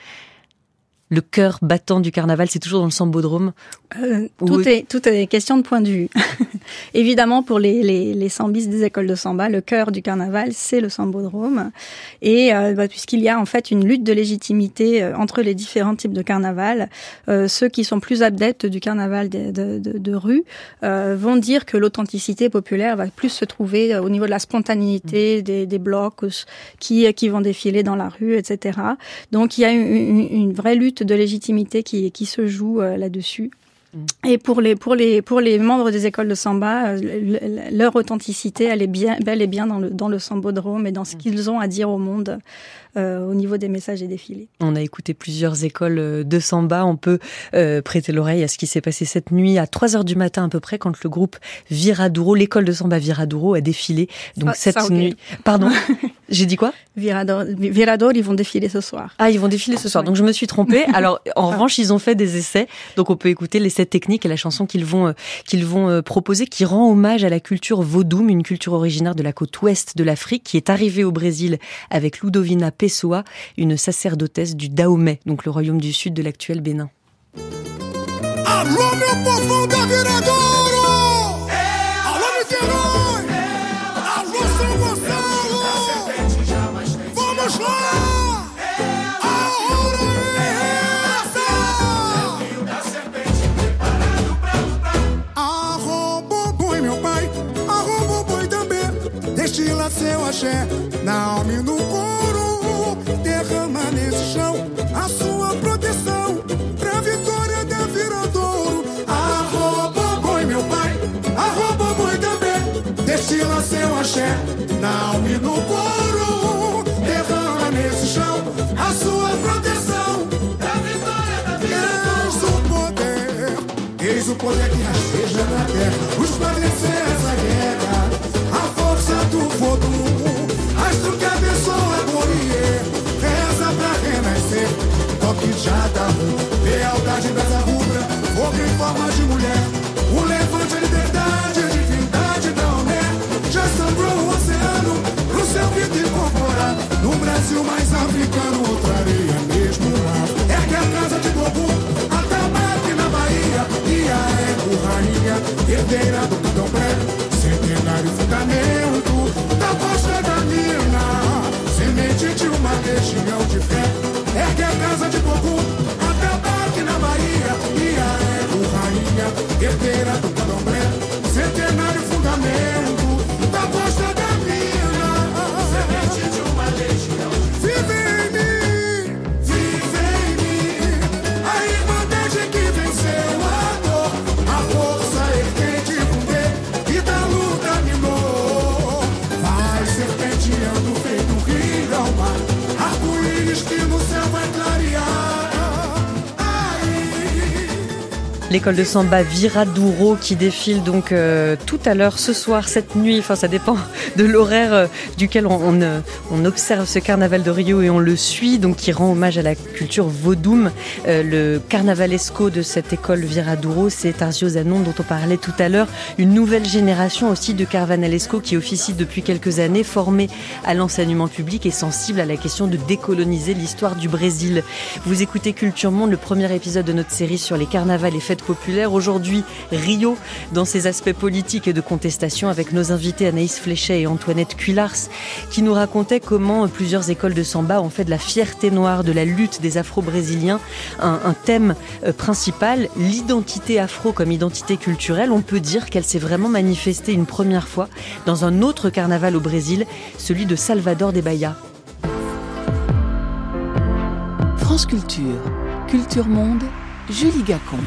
[SPEAKER 1] Le cœur battant du carnaval, c'est toujours dans le sambodrome
[SPEAKER 6] euh, tout, est, tout est question de point de vue. Évidemment, pour les, les, les sambis des écoles de samba, le cœur du carnaval, c'est le sambodrome. Et euh, bah, puisqu'il y a en fait une lutte de légitimité euh, entre les différents types de carnaval, euh, ceux qui sont plus adeptes du carnaval de, de, de, de rue vont dire que l'authenticité populaire va plus se trouver au niveau de la spontanéité mmh. des, des blocs qui, qui vont défiler dans la rue, etc. Donc il y a une, une vraie lutte de légitimité qui, qui se joue là-dessus. Et pour les pour les pour les membres des écoles de samba, euh, leur authenticité, elle est bien bel et bien dans le dans le sambodrome et dans ce mm. qu'ils ont à dire au monde au niveau des messages et défilés.
[SPEAKER 1] On a écouté plusieurs écoles euh, de samba. On peut euh, prêter l'oreille à ce qui s'est passé cette nuit à 3 heures du matin à peu près quand le groupe Viraduro, l'école de samba Viraduro a défilé. Donc cette nuit, pardon, j'ai dit quoi?
[SPEAKER 6] Virador, Virador, ils vont défiler ce soir.
[SPEAKER 1] Ah, ils vont défiler ce soir. Donc je me suis trompée. Alors en revanche, ils ont fait des essais. Donc on peut écouter l'essai technique et la chanson qu'ils vont qu'ils vont proposer, qui rend hommage à la culture vaudoume, une culture originaire de la côte ouest de l'Afrique, qui est arrivée au Brésil avec Ludovina Pessoa, une sacerdotesse du Dahomey, donc le royaume du sud de l'actuel Bénin.
[SPEAKER 12] a sua proteção pra vitória da Viradouro. Arroba boi, meu pai, arroba boi também. Destila seu axé na alma e no couro. Derrama nesse chão a sua proteção Pra vitória da Viradouro. Eis o poder, eis o poder que rasteja na terra, os padeceres. Toque de Adamu, lealdade brasa rubra, fogo em forma de mulher. O levante a liberdade, a divindade da Omé. Já sangrou o oceano, pro seu grito incorporar. No Brasil mais africano, outra areia mesmo mar. Ergue a casa de Gogu, Atabaque na Bahia. E a Ego Rainha, herdeira do candomblé. Centenário fundamento da costa da mina. Semente de uma região de fé. Ergue a casa de Gogu, Atabaque na Bahia. E a Ego Rainha, herdeira do candomblé. Centenário fundamento da costa da
[SPEAKER 1] L'école de samba Viradouro qui défile donc euh, tout à l'heure, ce soir, cette nuit, enfin ça dépend de l'horaire euh, duquel euh, on observe ce carnaval de Rio et on le suit, donc qui rend hommage à la culture. Euh, le carnavalesco de cette école Viradouro, c'est Tarzio Zanon dont on parlait tout à l'heure, une nouvelle génération aussi de carnavalesco qui officie depuis quelques années, formée à l'enseignement public et sensible à la question de décoloniser l'histoire du Brésil. Vous écoutez Culture Monde, le premier épisode de notre série sur les carnavals et fêtes populaires. Aujourd'hui, Rio, dans ses aspects politiques et de contestation, avec nos invités Anaïs Fléchet et Antoinette Cuillars, qui nous racontaient comment plusieurs écoles de samba ont fait de la fierté noire, de la lutte des Afro-Brésiliens, un, un thème euh, principal, l'identité afro comme identité culturelle. On peut dire qu'elle s'est vraiment manifestée une première fois dans un autre carnaval au Brésil, celui de Salvador de Bahia.
[SPEAKER 13] France Culture, Culture Monde, Julie Gacon.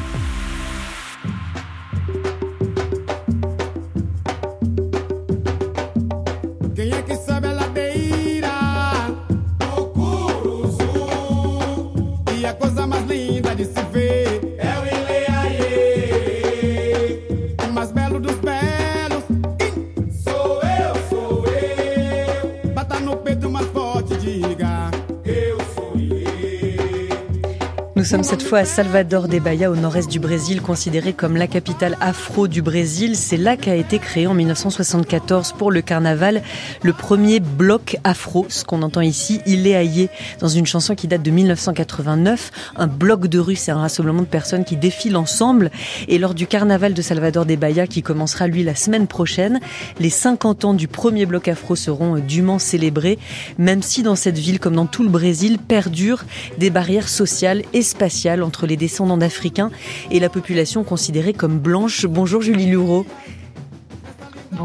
[SPEAKER 1] Nous sommes cette fois à Salvador de Bahia, au nord-est du Brésil, considéré comme la capitale afro du Brésil. C'est là qu'a été créé en 1974 pour le carnaval le premier bloc afro, ce qu'on entend ici, il est haillé dans une chanson qui date de 1989. Un bloc de rue, c'est un rassemblement de personnes qui défilent ensemble. Et lors du carnaval de Salvador de Bahia, qui commencera lui la semaine prochaine, les 50 ans du premier bloc afro seront dûment célébrés, même si dans cette ville, comme dans tout le Brésil, perdurent des barrières sociales et spatiales entre les descendants d'Africains et la population considérée comme blanche. Bonjour Julie Lureau.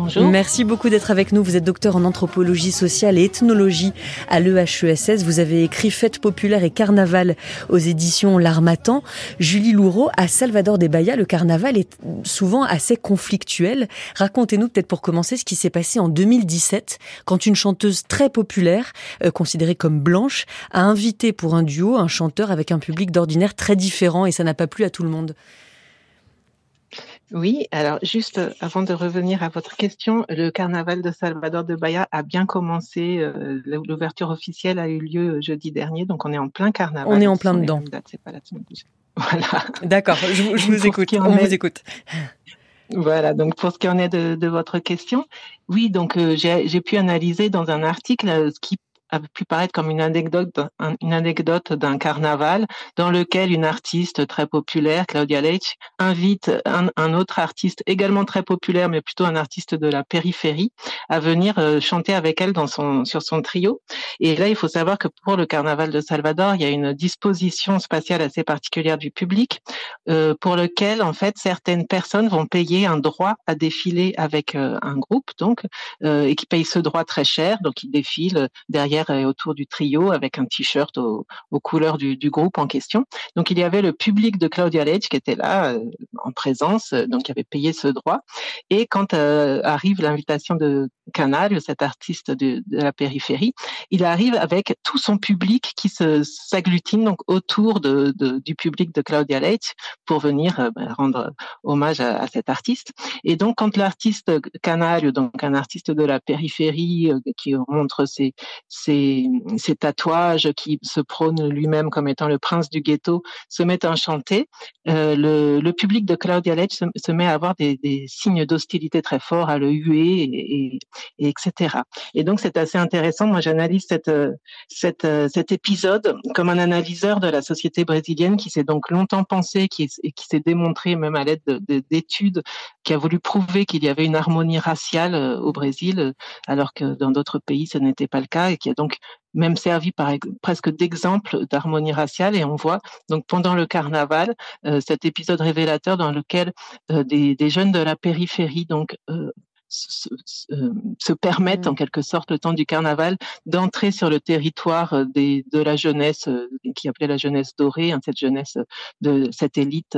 [SPEAKER 14] Bonjour.
[SPEAKER 1] Merci beaucoup d'être avec nous. Vous êtes docteur en anthropologie sociale et ethnologie à l'EHESS. Vous avez écrit Fête populaire et carnaval aux éditions L'Armatan. Julie Louraud, à Salvador de Bahia, le carnaval est souvent assez conflictuel. Racontez-nous peut-être pour commencer ce qui s'est passé en 2017 quand une chanteuse très populaire, euh, considérée comme blanche, a invité pour un duo un chanteur avec un public d'ordinaire très différent et ça n'a pas plu à tout le monde.
[SPEAKER 14] Oui, alors juste euh, avant de revenir à votre question, le carnaval de Salvador de Bahia a bien commencé. euh, L'ouverture officielle a eu lieu euh, jeudi dernier, donc on est en plein carnaval.
[SPEAKER 1] On est en plein dedans.
[SPEAKER 14] c'est pas la semaine prochaine. Voilà.
[SPEAKER 1] D'accord, je, vous- je écoute. On
[SPEAKER 14] est-
[SPEAKER 1] vous écoute.
[SPEAKER 14] Voilà, donc pour ce qui en est de, de votre question, oui, donc euh, j'ai j'ai pu analyser dans un article euh, ce qui a pu paraître comme une anecdote, un- une anecdote d'un carnaval dans lequel une artiste très populaire, Claudia Leitch, invite un, autre artiste également très populaire, mais plutôt un artiste de la périphérie, à venir euh, chanter avec elle dans son, sur son trio. Et là, il faut savoir que pour le carnaval de Salvador, il y a une disposition spatiale assez particulière du public euh, pour lequel, en fait, certaines personnes vont payer un droit à défiler avec euh, un groupe, donc, et qui payent ce droit très cher. Donc, ils défilent derrière et autour du trio avec un t-shirt aux, couleurs du, groupe en question. Donc il y avait le public de Claudia Leitch qui était là en présence, donc qui avait payé ce droit. Et quand arrive l'invitation de Canal, cet artiste de, la périphérie, il arrive avec tout son public qui se s'agglutine donc autour de, du public de Claudia Leitch pour venir ben, rendre hommage à, cet artiste. Et donc quand l'artiste Canario, donc un artiste de la périphérie euh, qui montre ses, ses tatouages, qui se prône lui-même comme étant le prince du ghetto, se met à chanter, euh, le, public de Claudia Leitch se, met à avoir des, signes d'hostilité très forts, à le huer, et, et, etc. Et donc c'est assez intéressant. Moi, j'analyse cet épisode comme un analyseur de la société brésilienne qui s'est donc longtemps pensé, qui, et qui s'est démontré même à l'aide d'études, qui a voulu prouver qu'il y avait une harmonie raciale euh, au Brésil, alors que dans d'autres pays, ce n'était pas le cas, et qui a donc même servi presque d'exemple d'harmonie raciale. Et on voit donc pendant le carnaval euh, cet épisode révélateur dans lequel euh, des, des, jeunes de la périphérie donc se, se, permettent mmh. en quelque sorte le temps du carnaval d'entrer sur le territoire euh, des, de la jeunesse euh, qui appelait la jeunesse dorée, hein, cette jeunesse de cette élite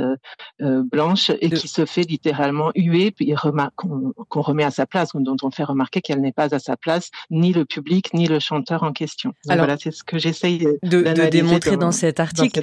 [SPEAKER 14] euh, blanche et qui se fait littéralement huer puis qu'on remet à sa place, dont on fait remarquer qu'elle n'est pas à sa place, ni le public ni le chanteur en question. Alors, voilà, c'est ce que j'essaye
[SPEAKER 1] de, de, démontrer dans, cet article,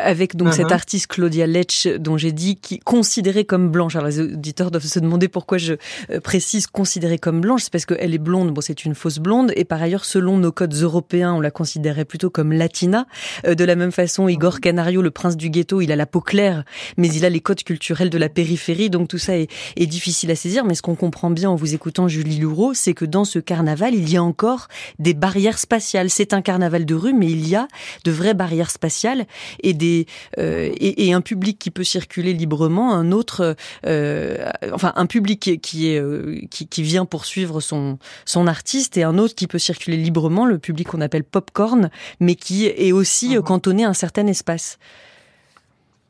[SPEAKER 1] avec donc cette uh-huh. artiste Claudia Letch dont j'ai dit qui considérée comme blanche. Alors les auditeurs doivent se demander pourquoi je précise considérée comme blanche, c'est parce qu'elle est blonde, bon c'est une fausse blonde, et par ailleurs selon nos codes européens, on la considérait plutôt comme latina. Euh, de la même façon, Igor Canario, le prince du ghetto, il a la peau claire, mais il a les codes culturels de la périphérie, donc tout ça est, est difficile à saisir. Mais ce qu'on comprend bien en vous écoutant Julie Loureau, c'est que dans ce carnaval, il y a encore des barrières spatiales. C'est un carnaval de rue, mais il y a de vraies barrières spatiales et des euh, et, et, un public qui peut circuler librement, un autre, euh, enfin un public qui est euh, qui, vient poursuivre son, son artiste et un autre qui peut circuler librement, le public qu'on appelle popcorn, mais qui est aussi mhm. cantonné à un certain espace.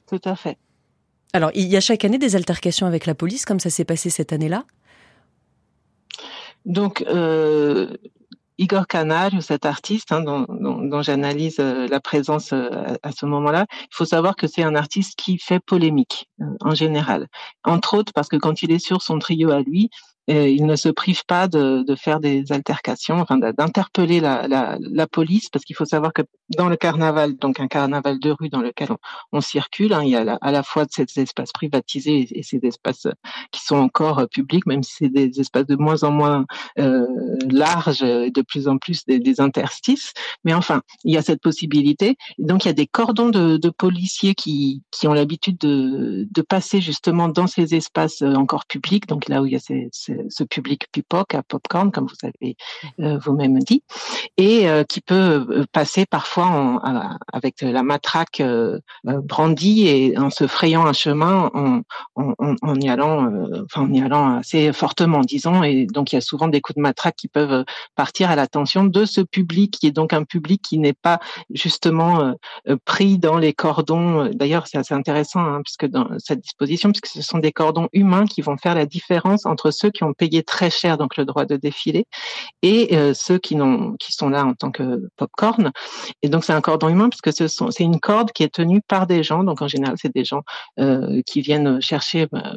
[SPEAKER 14] Tout à fait.
[SPEAKER 1] Alors, il y a chaque année des altercations avec la police, comme ça s'est passé cette année-là?
[SPEAKER 14] Donc, euh, Igor Canario, cet artiste hein, dont, j'analyse euh, la présence euh, à, ce moment-là, il faut savoir que c'est un artiste qui fait polémique en général. Entre autres parce que quand il est sur son trio à lui, il ne se prive pas de, de faire des altercations, enfin d'interpeller la, la, la, police, parce qu'il faut savoir que dans le carnaval, donc un carnaval de rue dans lequel on, circule, hein, il y a à la fois ces espaces privatisés et, ces espaces qui sont encore euh, publics, même si c'est des espaces de moins en moins euh, larges, et de plus en plus des, des, interstices. Mais enfin, il y a cette possibilité. Donc il y a des cordons de, de policiers qui, qui ont l'habitude de, de passer justement dans ces espaces euh, encore publics, donc là où il y a ces, ces ce public pipoc à popcorn, comme vous avez euh, vous-même dit, et euh, qui peut euh, passer parfois avec la matraque brandie et en se frayant un chemin en, en, en y allant, enfin en y allant assez fortement, disons. Et donc il y a souvent des coups de matraque qui peuvent partir à l'attention de ce public, qui est donc un public qui n'est pas justement pris dans les cordons. D'ailleurs, c'est assez intéressant hein, puisque dans cette disposition, puisque ce sont des cordons humains qui vont faire la différence entre ceux qui ont payé très cher donc le droit de défiler et euh, ceux qui n'ont qui sont là en tant que popcorn. Et donc c'est un cordon humain parce que ce sont c'est une corde qui est tenue par des gens. Donc en général c'est des gens euh, qui viennent chercher bah,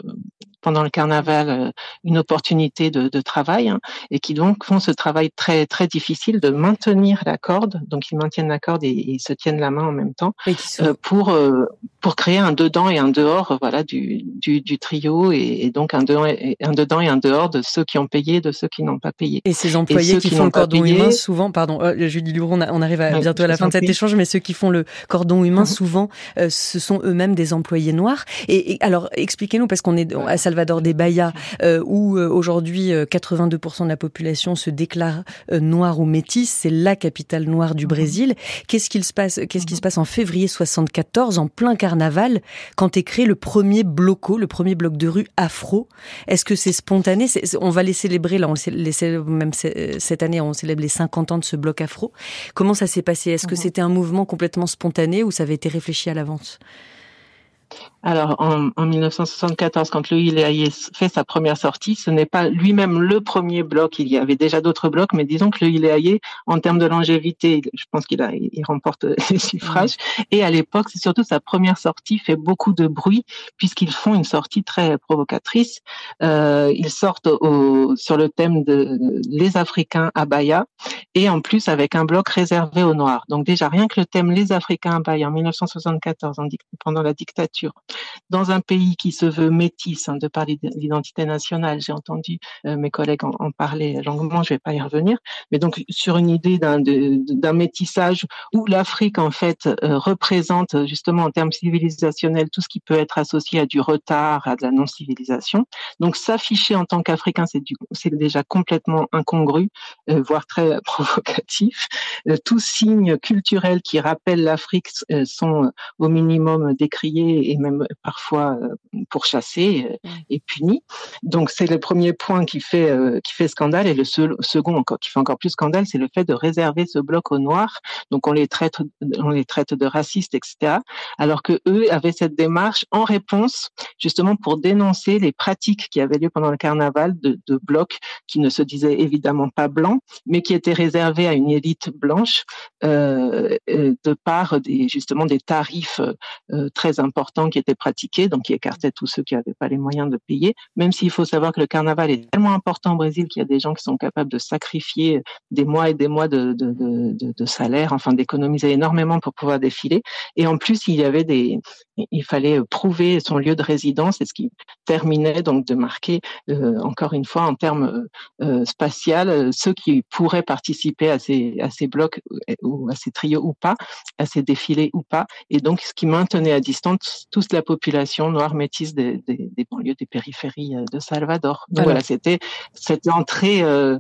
[SPEAKER 14] pendant le carnaval euh, une opportunité de, de travail hein, et qui donc font ce travail très très difficile de maintenir la corde. Donc ils maintiennent la corde et, ils se tiennent la main en même temps euh, pour pour créer un dedans et un dehors voilà du du, du trio et, et, donc un dedans et un dedans et un dehors de ceux qui ont payé de ceux qui n'ont pas payé.
[SPEAKER 1] Et ces employés qui, font le cordon humain souvent, pardon, Julie Luron, on arrive à, bientôt à la fin de cet échange, mais ceux qui font le cordon humain mhm. souvent, ce sont eux-mêmes des employés noirs. Et, et alors expliquez-nous parce qu'on est à Salvador des Bahia, euh, où euh, aujourd'hui 82% euh, de la population se déclare noire ou métisse, c'est la capitale noire du mhm. Brésil. Qu'est-ce qu'il se passe Qu'est-ce qui se passe en février 74, en plein carnaval, quand est créé le premier bloco, le premier bloc de rue afro? Est-ce que c'est spontané? On va les célébrer là, on les même cette année, on célèbre les 50 ans de ce bloc afro. Comment ça s'est passé? Est-ce que mhm. c'était un mouvement complètement spontané ou ça avait été réfléchi à l'avance?
[SPEAKER 14] Alors, en, en, 1974, quand le ILAI fait sa première sortie, ce n'est pas lui-même le premier bloc. Il y avait déjà d'autres blocs, mais disons que le ILAI, en termes de longévité, je pense qu'il a, il remporte les suffrages. Et à l'époque, c'est surtout sa première sortie fait beaucoup de bruit puisqu'ils font une sortie très provocatrice. Euh, ils sortent au, sur le thème de les Africains à Bahia et en plus avec un bloc réservé aux Noirs. Donc déjà rien que le thème les Africains à Bahia en 1974, pendant la dictature dans un pays qui se veut métis hein, de par l'identité nationale. J'ai entendu euh, mes collègues en, parler longuement, je vais pas y revenir, mais donc sur une idée d'un métissage où l'Afrique en fait euh, représente justement en termes civilisationnels tout ce qui peut être associé à du retard, à de la non-civilisation. Donc s'afficher en tant qu'Africain, c'est déjà complètement incongru, euh, voire très provocatif. tous signes culturels qui rappellent l'Afrique sont au minimum décriés et même parfois euh, pourchassé euh, et puni. Donc c'est le premier point qui fait euh, qui fait scandale et le second encore qui fait encore plus scandale, c'est le fait de réserver ce bloc aux Noirs. Donc on les traite on les traite de racistes, etc. Alors que eux avaient cette démarche en réponse justement pour dénoncer les pratiques qui avaient lieu pendant le carnaval de, de blocs qui ne se disaient évidemment pas blancs, mais qui étaient réservés à une élite blanche euh, de par des justement des tarifs euh, très importants qui étaient pratiqués, donc qui écartait tous ceux qui n'avaient pas les moyens de payer, même s'il faut savoir que le carnaval est tellement important au Brésil qu'il y a des gens qui sont capables de sacrifier des mois et des mois de, de, de, salaire, enfin d'économiser énormément pour pouvoir défiler. Et en plus, il y avait des, il fallait prouver son lieu de résidence, et ce qui terminait donc de marquer euh, encore une fois en termes euh, spatial euh, ceux qui pourraient participer à ces à ces blocs ou à ces trios ou pas, à ces défilés ou pas, et donc ce qui maintenait à distance toute la population noire métisse des, des, des banlieues, des périphéries de Salvador. Donc voilà, c'était cette entrée euh,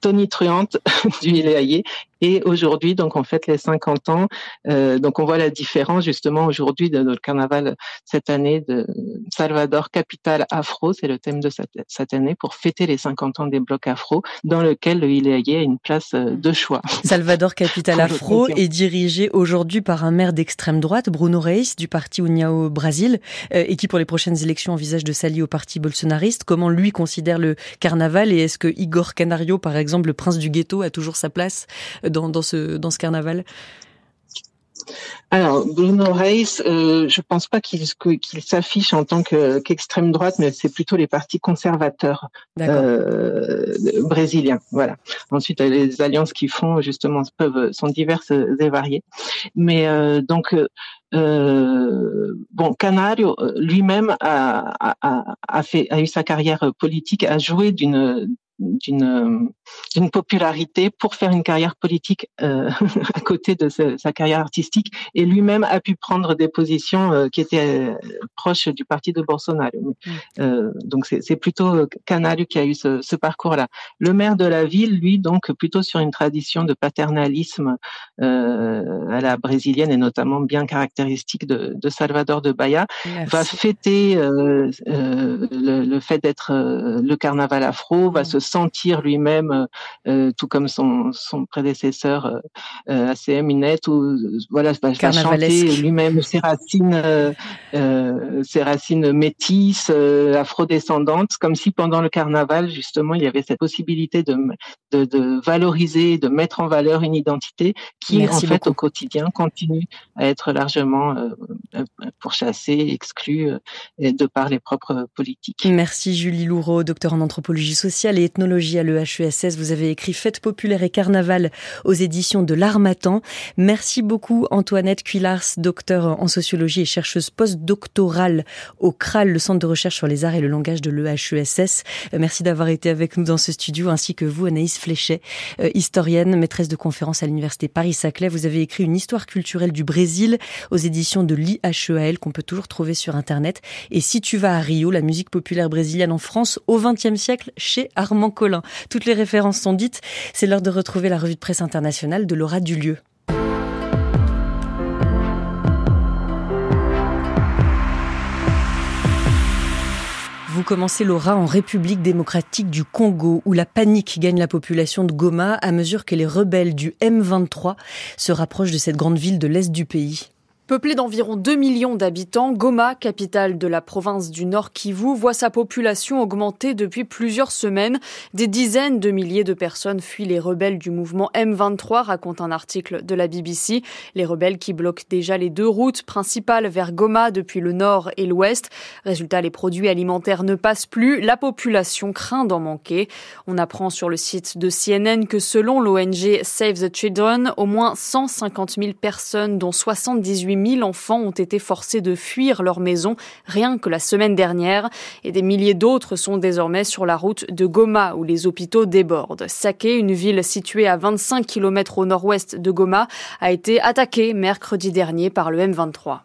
[SPEAKER 14] tonitruante du Iléaillé et aujourd'hui, donc, on fête les 50 ans. Euh, donc, on voit la différence justement aujourd'hui de notre carnaval cette année de Salvador, capitale afro. C'est le thème de cette, année pour fêter les 50 ans des blocs afro, dans lequel le Ileaye a une place euh, de choix.
[SPEAKER 1] Salvador, capitale afro, est dirigé aujourd'hui par un maire d'extrême droite, Bruno Reis, du parti União Brasil, euh, et qui, pour les prochaines élections, envisage de s'allier au parti bolsonariste. Comment lui considère le carnaval et est-ce que Igor Canario, par exemple, le prince du ghetto, a toujours sa place dans, dans, ce, dans ce carnaval
[SPEAKER 14] alors, Bruno Reis, euh, je pense pas qu'il qu'il s'affiche en tant qu'extrême droite, mais c'est plutôt les partis conservateurs euh, brésiliens. Voilà. Ensuite, les alliances qu'ils font justement peuvent sont diverses et variées. Mais euh, donc euh, bon, Canario lui-même a, a, a, fait a eu sa carrière politique, a joué d'une d'une d'une popularité pour faire une carrière politique euh, à côté de sa, carrière artistique et lui-même a pu prendre des positions euh, qui étaient euh, proches du parti de Bolsonaro. Mm. Euh, donc c'est plutôt Canario qui a eu ce, ce parcours-là. Le maire de la ville, lui, donc plutôt sur une tradition de paternalisme à la brésilienne et notamment bien caractéristique de, de Salvador de Bahia, va fêter le, le, fait d'être le carnaval afro, va mm. se sentir lui-même, euh, euh, tout comme son, son prédécesseur euh, ACM Inette, ou voilà, va, chanter lui-même ses racines, ses racines métisses, afrodescendantes, comme si pendant le carnaval justement il y avait cette possibilité de, de, de valoriser, de mettre en valeur une identité qui en fait au quotidien continue à être largement pourchassée, exclue de par les propres politiques.
[SPEAKER 1] Merci Julie Loureau, docteur en anthropologie sociale et ethnologie à l'EHESS. Vous avez écrit Fête populaire et carnaval aux éditions de l'Armatan. Merci beaucoup Antoinette Cuillars, docteur en sociologie et chercheuse postdoctorale au CRAL, le centre de recherche sur les arts et le langage de l'EHESS. Merci d'avoir été avec nous dans ce studio, ainsi que vous Anaïs Fléchet, euh, historienne, maîtresse de conférence à l'université Paris-Saclay. Vous avez écrit une histoire culturelle du Brésil aux éditions de l'IHEAL qu'on peut toujours trouver sur Internet. Et si tu vas à Rio, la musique populaire brésilienne en France au XXe siècle chez Armand Colin. Toutes les références sont dites. C'est l'heure de retrouver la revue de presse internationale de Laura Dulieu. Vous commencez Laura en République démocratique du Congo où la panique gagne la population de Goma à mesure que les rebelles du M23 se rapprochent de cette grande ville de l'est du pays.
[SPEAKER 15] Peuplée d'environ 2 millions d'habitants, Goma, capitale de la province du Nord Kivu, voit sa population augmenter depuis plusieurs semaines. Des dizaines de milliers de personnes fuient les rebelles du mouvement M23, raconte un article de la BBC. Les rebelles qui bloquent déjà les deux routes principales vers Goma depuis le nord et l'ouest. Résultat, les produits alimentaires ne passent plus. La population craint d'en manquer. On apprend sur le site de CNN que selon l'ONG Save the Children, au moins 150 000 personnes, dont 78 000 enfants, ont été forcés de fuir leur maison rien que la semaine dernière. Et des milliers d'autres sont désormais sur la route de Goma où les hôpitaux débordent. Saké, une ville située à 25 km au nord-ouest de Goma, a été attaquée mercredi dernier par le M23.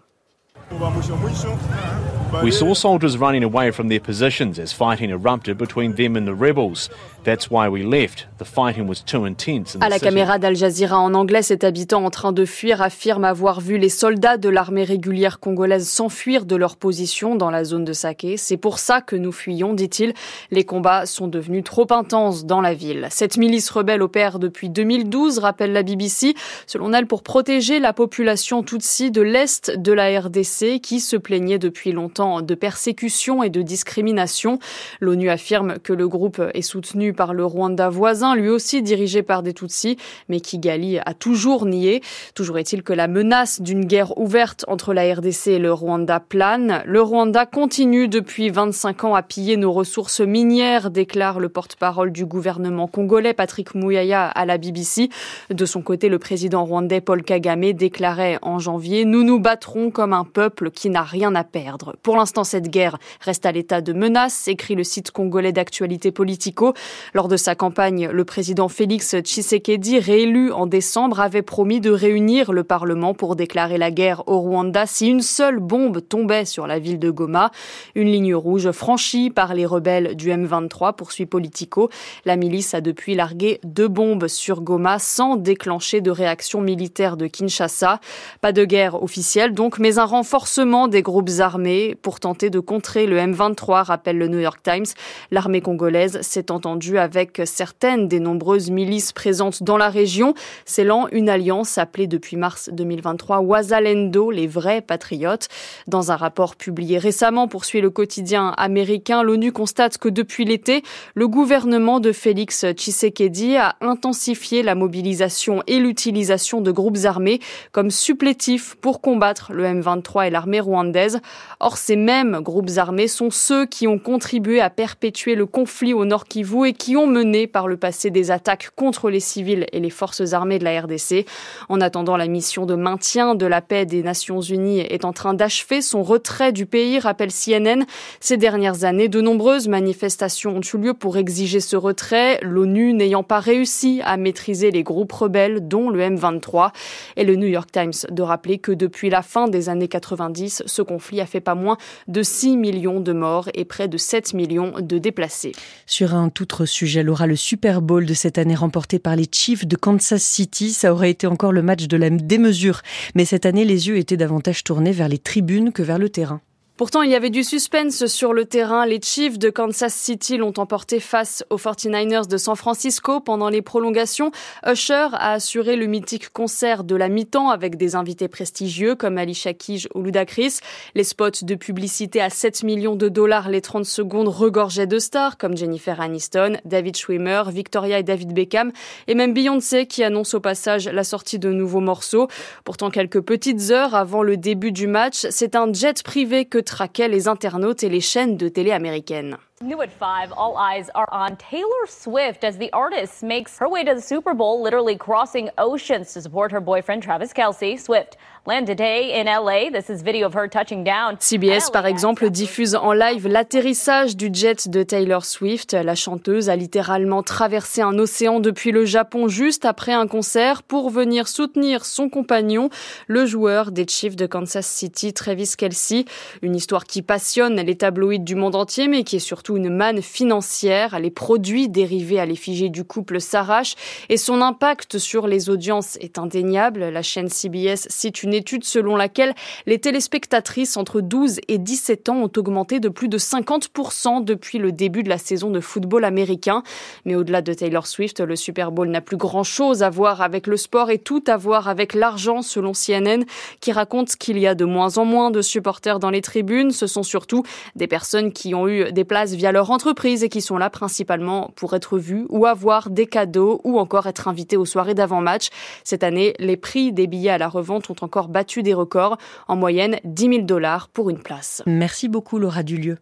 [SPEAKER 16] We saw soldiers running away from their positions as fighting erupted between them and the rebels. That's why we left. The fighting was too intense.
[SPEAKER 15] À la caméra d'Al Jazeera en anglais, cet habitant en train de fuir affirme avoir vu les soldats de l'armée régulière congolaise s'enfuir de leur position dans la zone de Saké. C'est pour ça que nous fuyons, dit-il. Les combats sont devenus trop intenses dans la ville. Cette milice rebelle opère depuis 2012, rappelle la BBC, selon elle pour protéger la population Tutsi de l'Est de la RDC qui se plaignait depuis longtemps de persécution et de discrimination. L'ONU affirme que le groupe est soutenu par le Rwanda voisin, lui aussi dirigé par des Tutsis, mais Kigali a toujours nié. Toujours est-il que la menace d'une guerre ouverte entre la RDC et le Rwanda plane. Le Rwanda continue depuis 25 ans à piller nos ressources minières, déclare le porte-parole du gouvernement congolais, Patrick Mouyaya, à la BBC. De son côté, le président rwandais Paul Kagame déclarait en janvier Nous nous battrons comme un peuple qui n'a rien à perdre. Pour l'instant, cette guerre reste à l'état de menace, écrit le site congolais d'actualité politico. Lors de sa campagne, le président Félix Tshisekedi, réélu en décembre, avait promis de réunir le Parlement pour déclarer la guerre au Rwanda si une seule bombe tombait sur la ville de Goma. Une ligne rouge franchie par les rebelles du M23, poursuit Politico. La milice a depuis largué deux bombes sur Goma sans déclencher de réaction militaire de Kinshasa. Pas de guerre officielle donc, mais un renforcement des groupes armés pour tenter de contrer le M23, rappelle le New York Times. L'armée congolaise s'est entendue avec certaines des nombreuses milices présentes dans la région, scellant une alliance appelée depuis mars 2023 Wazalendo, les vrais patriotes. Dans un rapport publié récemment, poursuit le quotidien américain, l'ONU constate que depuis l'été, le gouvernement de Félix Tshisekedi a intensifié la mobilisation et l'utilisation de groupes armés comme supplétifs pour combattre le M23 et l'armée rwandaise. Or, ces mêmes groupes armés sont ceux qui ont contribué à perpétuer le conflit au Nord Kivu et qui ont mené par le passé des attaques contre les civils et les forces armées de la RDC. En attendant, la mission de maintien de la paix des Nations Unies est en train d'achever son retrait du pays, rappelle CNN. Ces dernières années, de nombreuses manifestations ont eu lieu pour exiger ce retrait, l'ONU n'ayant pas réussi à maîtriser les groupes rebelles, dont le M23. Et le New York Times de rappeler que depuis la fin des années 90, ce conflit a fait pas moins de 6 millions de morts et près de 7 millions de déplacés.
[SPEAKER 1] Sur un tout sujet, Laura, le Super Bowl de cette année remporté par les Chiefs de Kansas City, ça aurait été encore le match de la démesure. Mais cette année, les yeux étaient davantage tournés vers les tribunes que vers le terrain.
[SPEAKER 15] Pourtant, il y avait du suspense sur le terrain. Les Chiefs de Kansas City l'ont emporté face aux 49ers de San Francisco pendant les prolongations. Usher a assuré le mythique concert de la mi-temps avec des invités prestigieux comme Ali Keys ou Ludacris. Les spots de publicité à 7 millions de dollars les 30 secondes regorgeaient de stars comme Jennifer Aniston, David Schwimmer, Victoria et David Beckham et même Beyoncé qui annonce au passage la sortie de nouveaux morceaux. Pourtant, quelques petites heures avant le début du match, c'est un jet privé que traquaient les internautes et les chaînes de télé américaines.
[SPEAKER 17] New at 5, all eyes are on Taylor Swift as the artist makes her way to the Super Bowl, literally crossing oceans to support her boyfriend Travis Kelsey. Swift landed today in LA. This is video of her touching down.
[SPEAKER 15] CBS, par exemple, diffuse en live l'atterrissage du jet de Taylor Swift. La chanteuse a littéralement traversé un océan depuis le Japon juste après un concert pour venir soutenir son compagnon, le joueur des Chiefs de Kansas City, Travis Kelsey. Une histoire qui passionne les tabloïds du monde entier, mais qui est surtout surtout une manne financière. Les produits dérivés à l'effigie du couple s'arrachent et son impact sur les audiences est indéniable. La chaîne CBS cite une étude selon laquelle les téléspectatrices entre 12 et 17 ans ont augmenté de plus de 50% depuis le début de la saison de football américain. Mais au-delà de Taylor Swift, le Super Bowl n'a plus grand-chose à voir avec le sport et tout à voir avec l'argent selon CNN qui raconte qu'il y a de moins en moins de supporters dans les tribunes. Ce sont surtout des personnes qui ont eu des places via leur entreprise et qui sont là principalement pour être vues ou avoir des cadeaux ou encore être invitées aux soirées d'avant-match. Cette année, les prix des billets à la revente ont encore battu des records, en moyenne 10 000 dollars pour une place.
[SPEAKER 1] Merci beaucoup Laura Dulieu.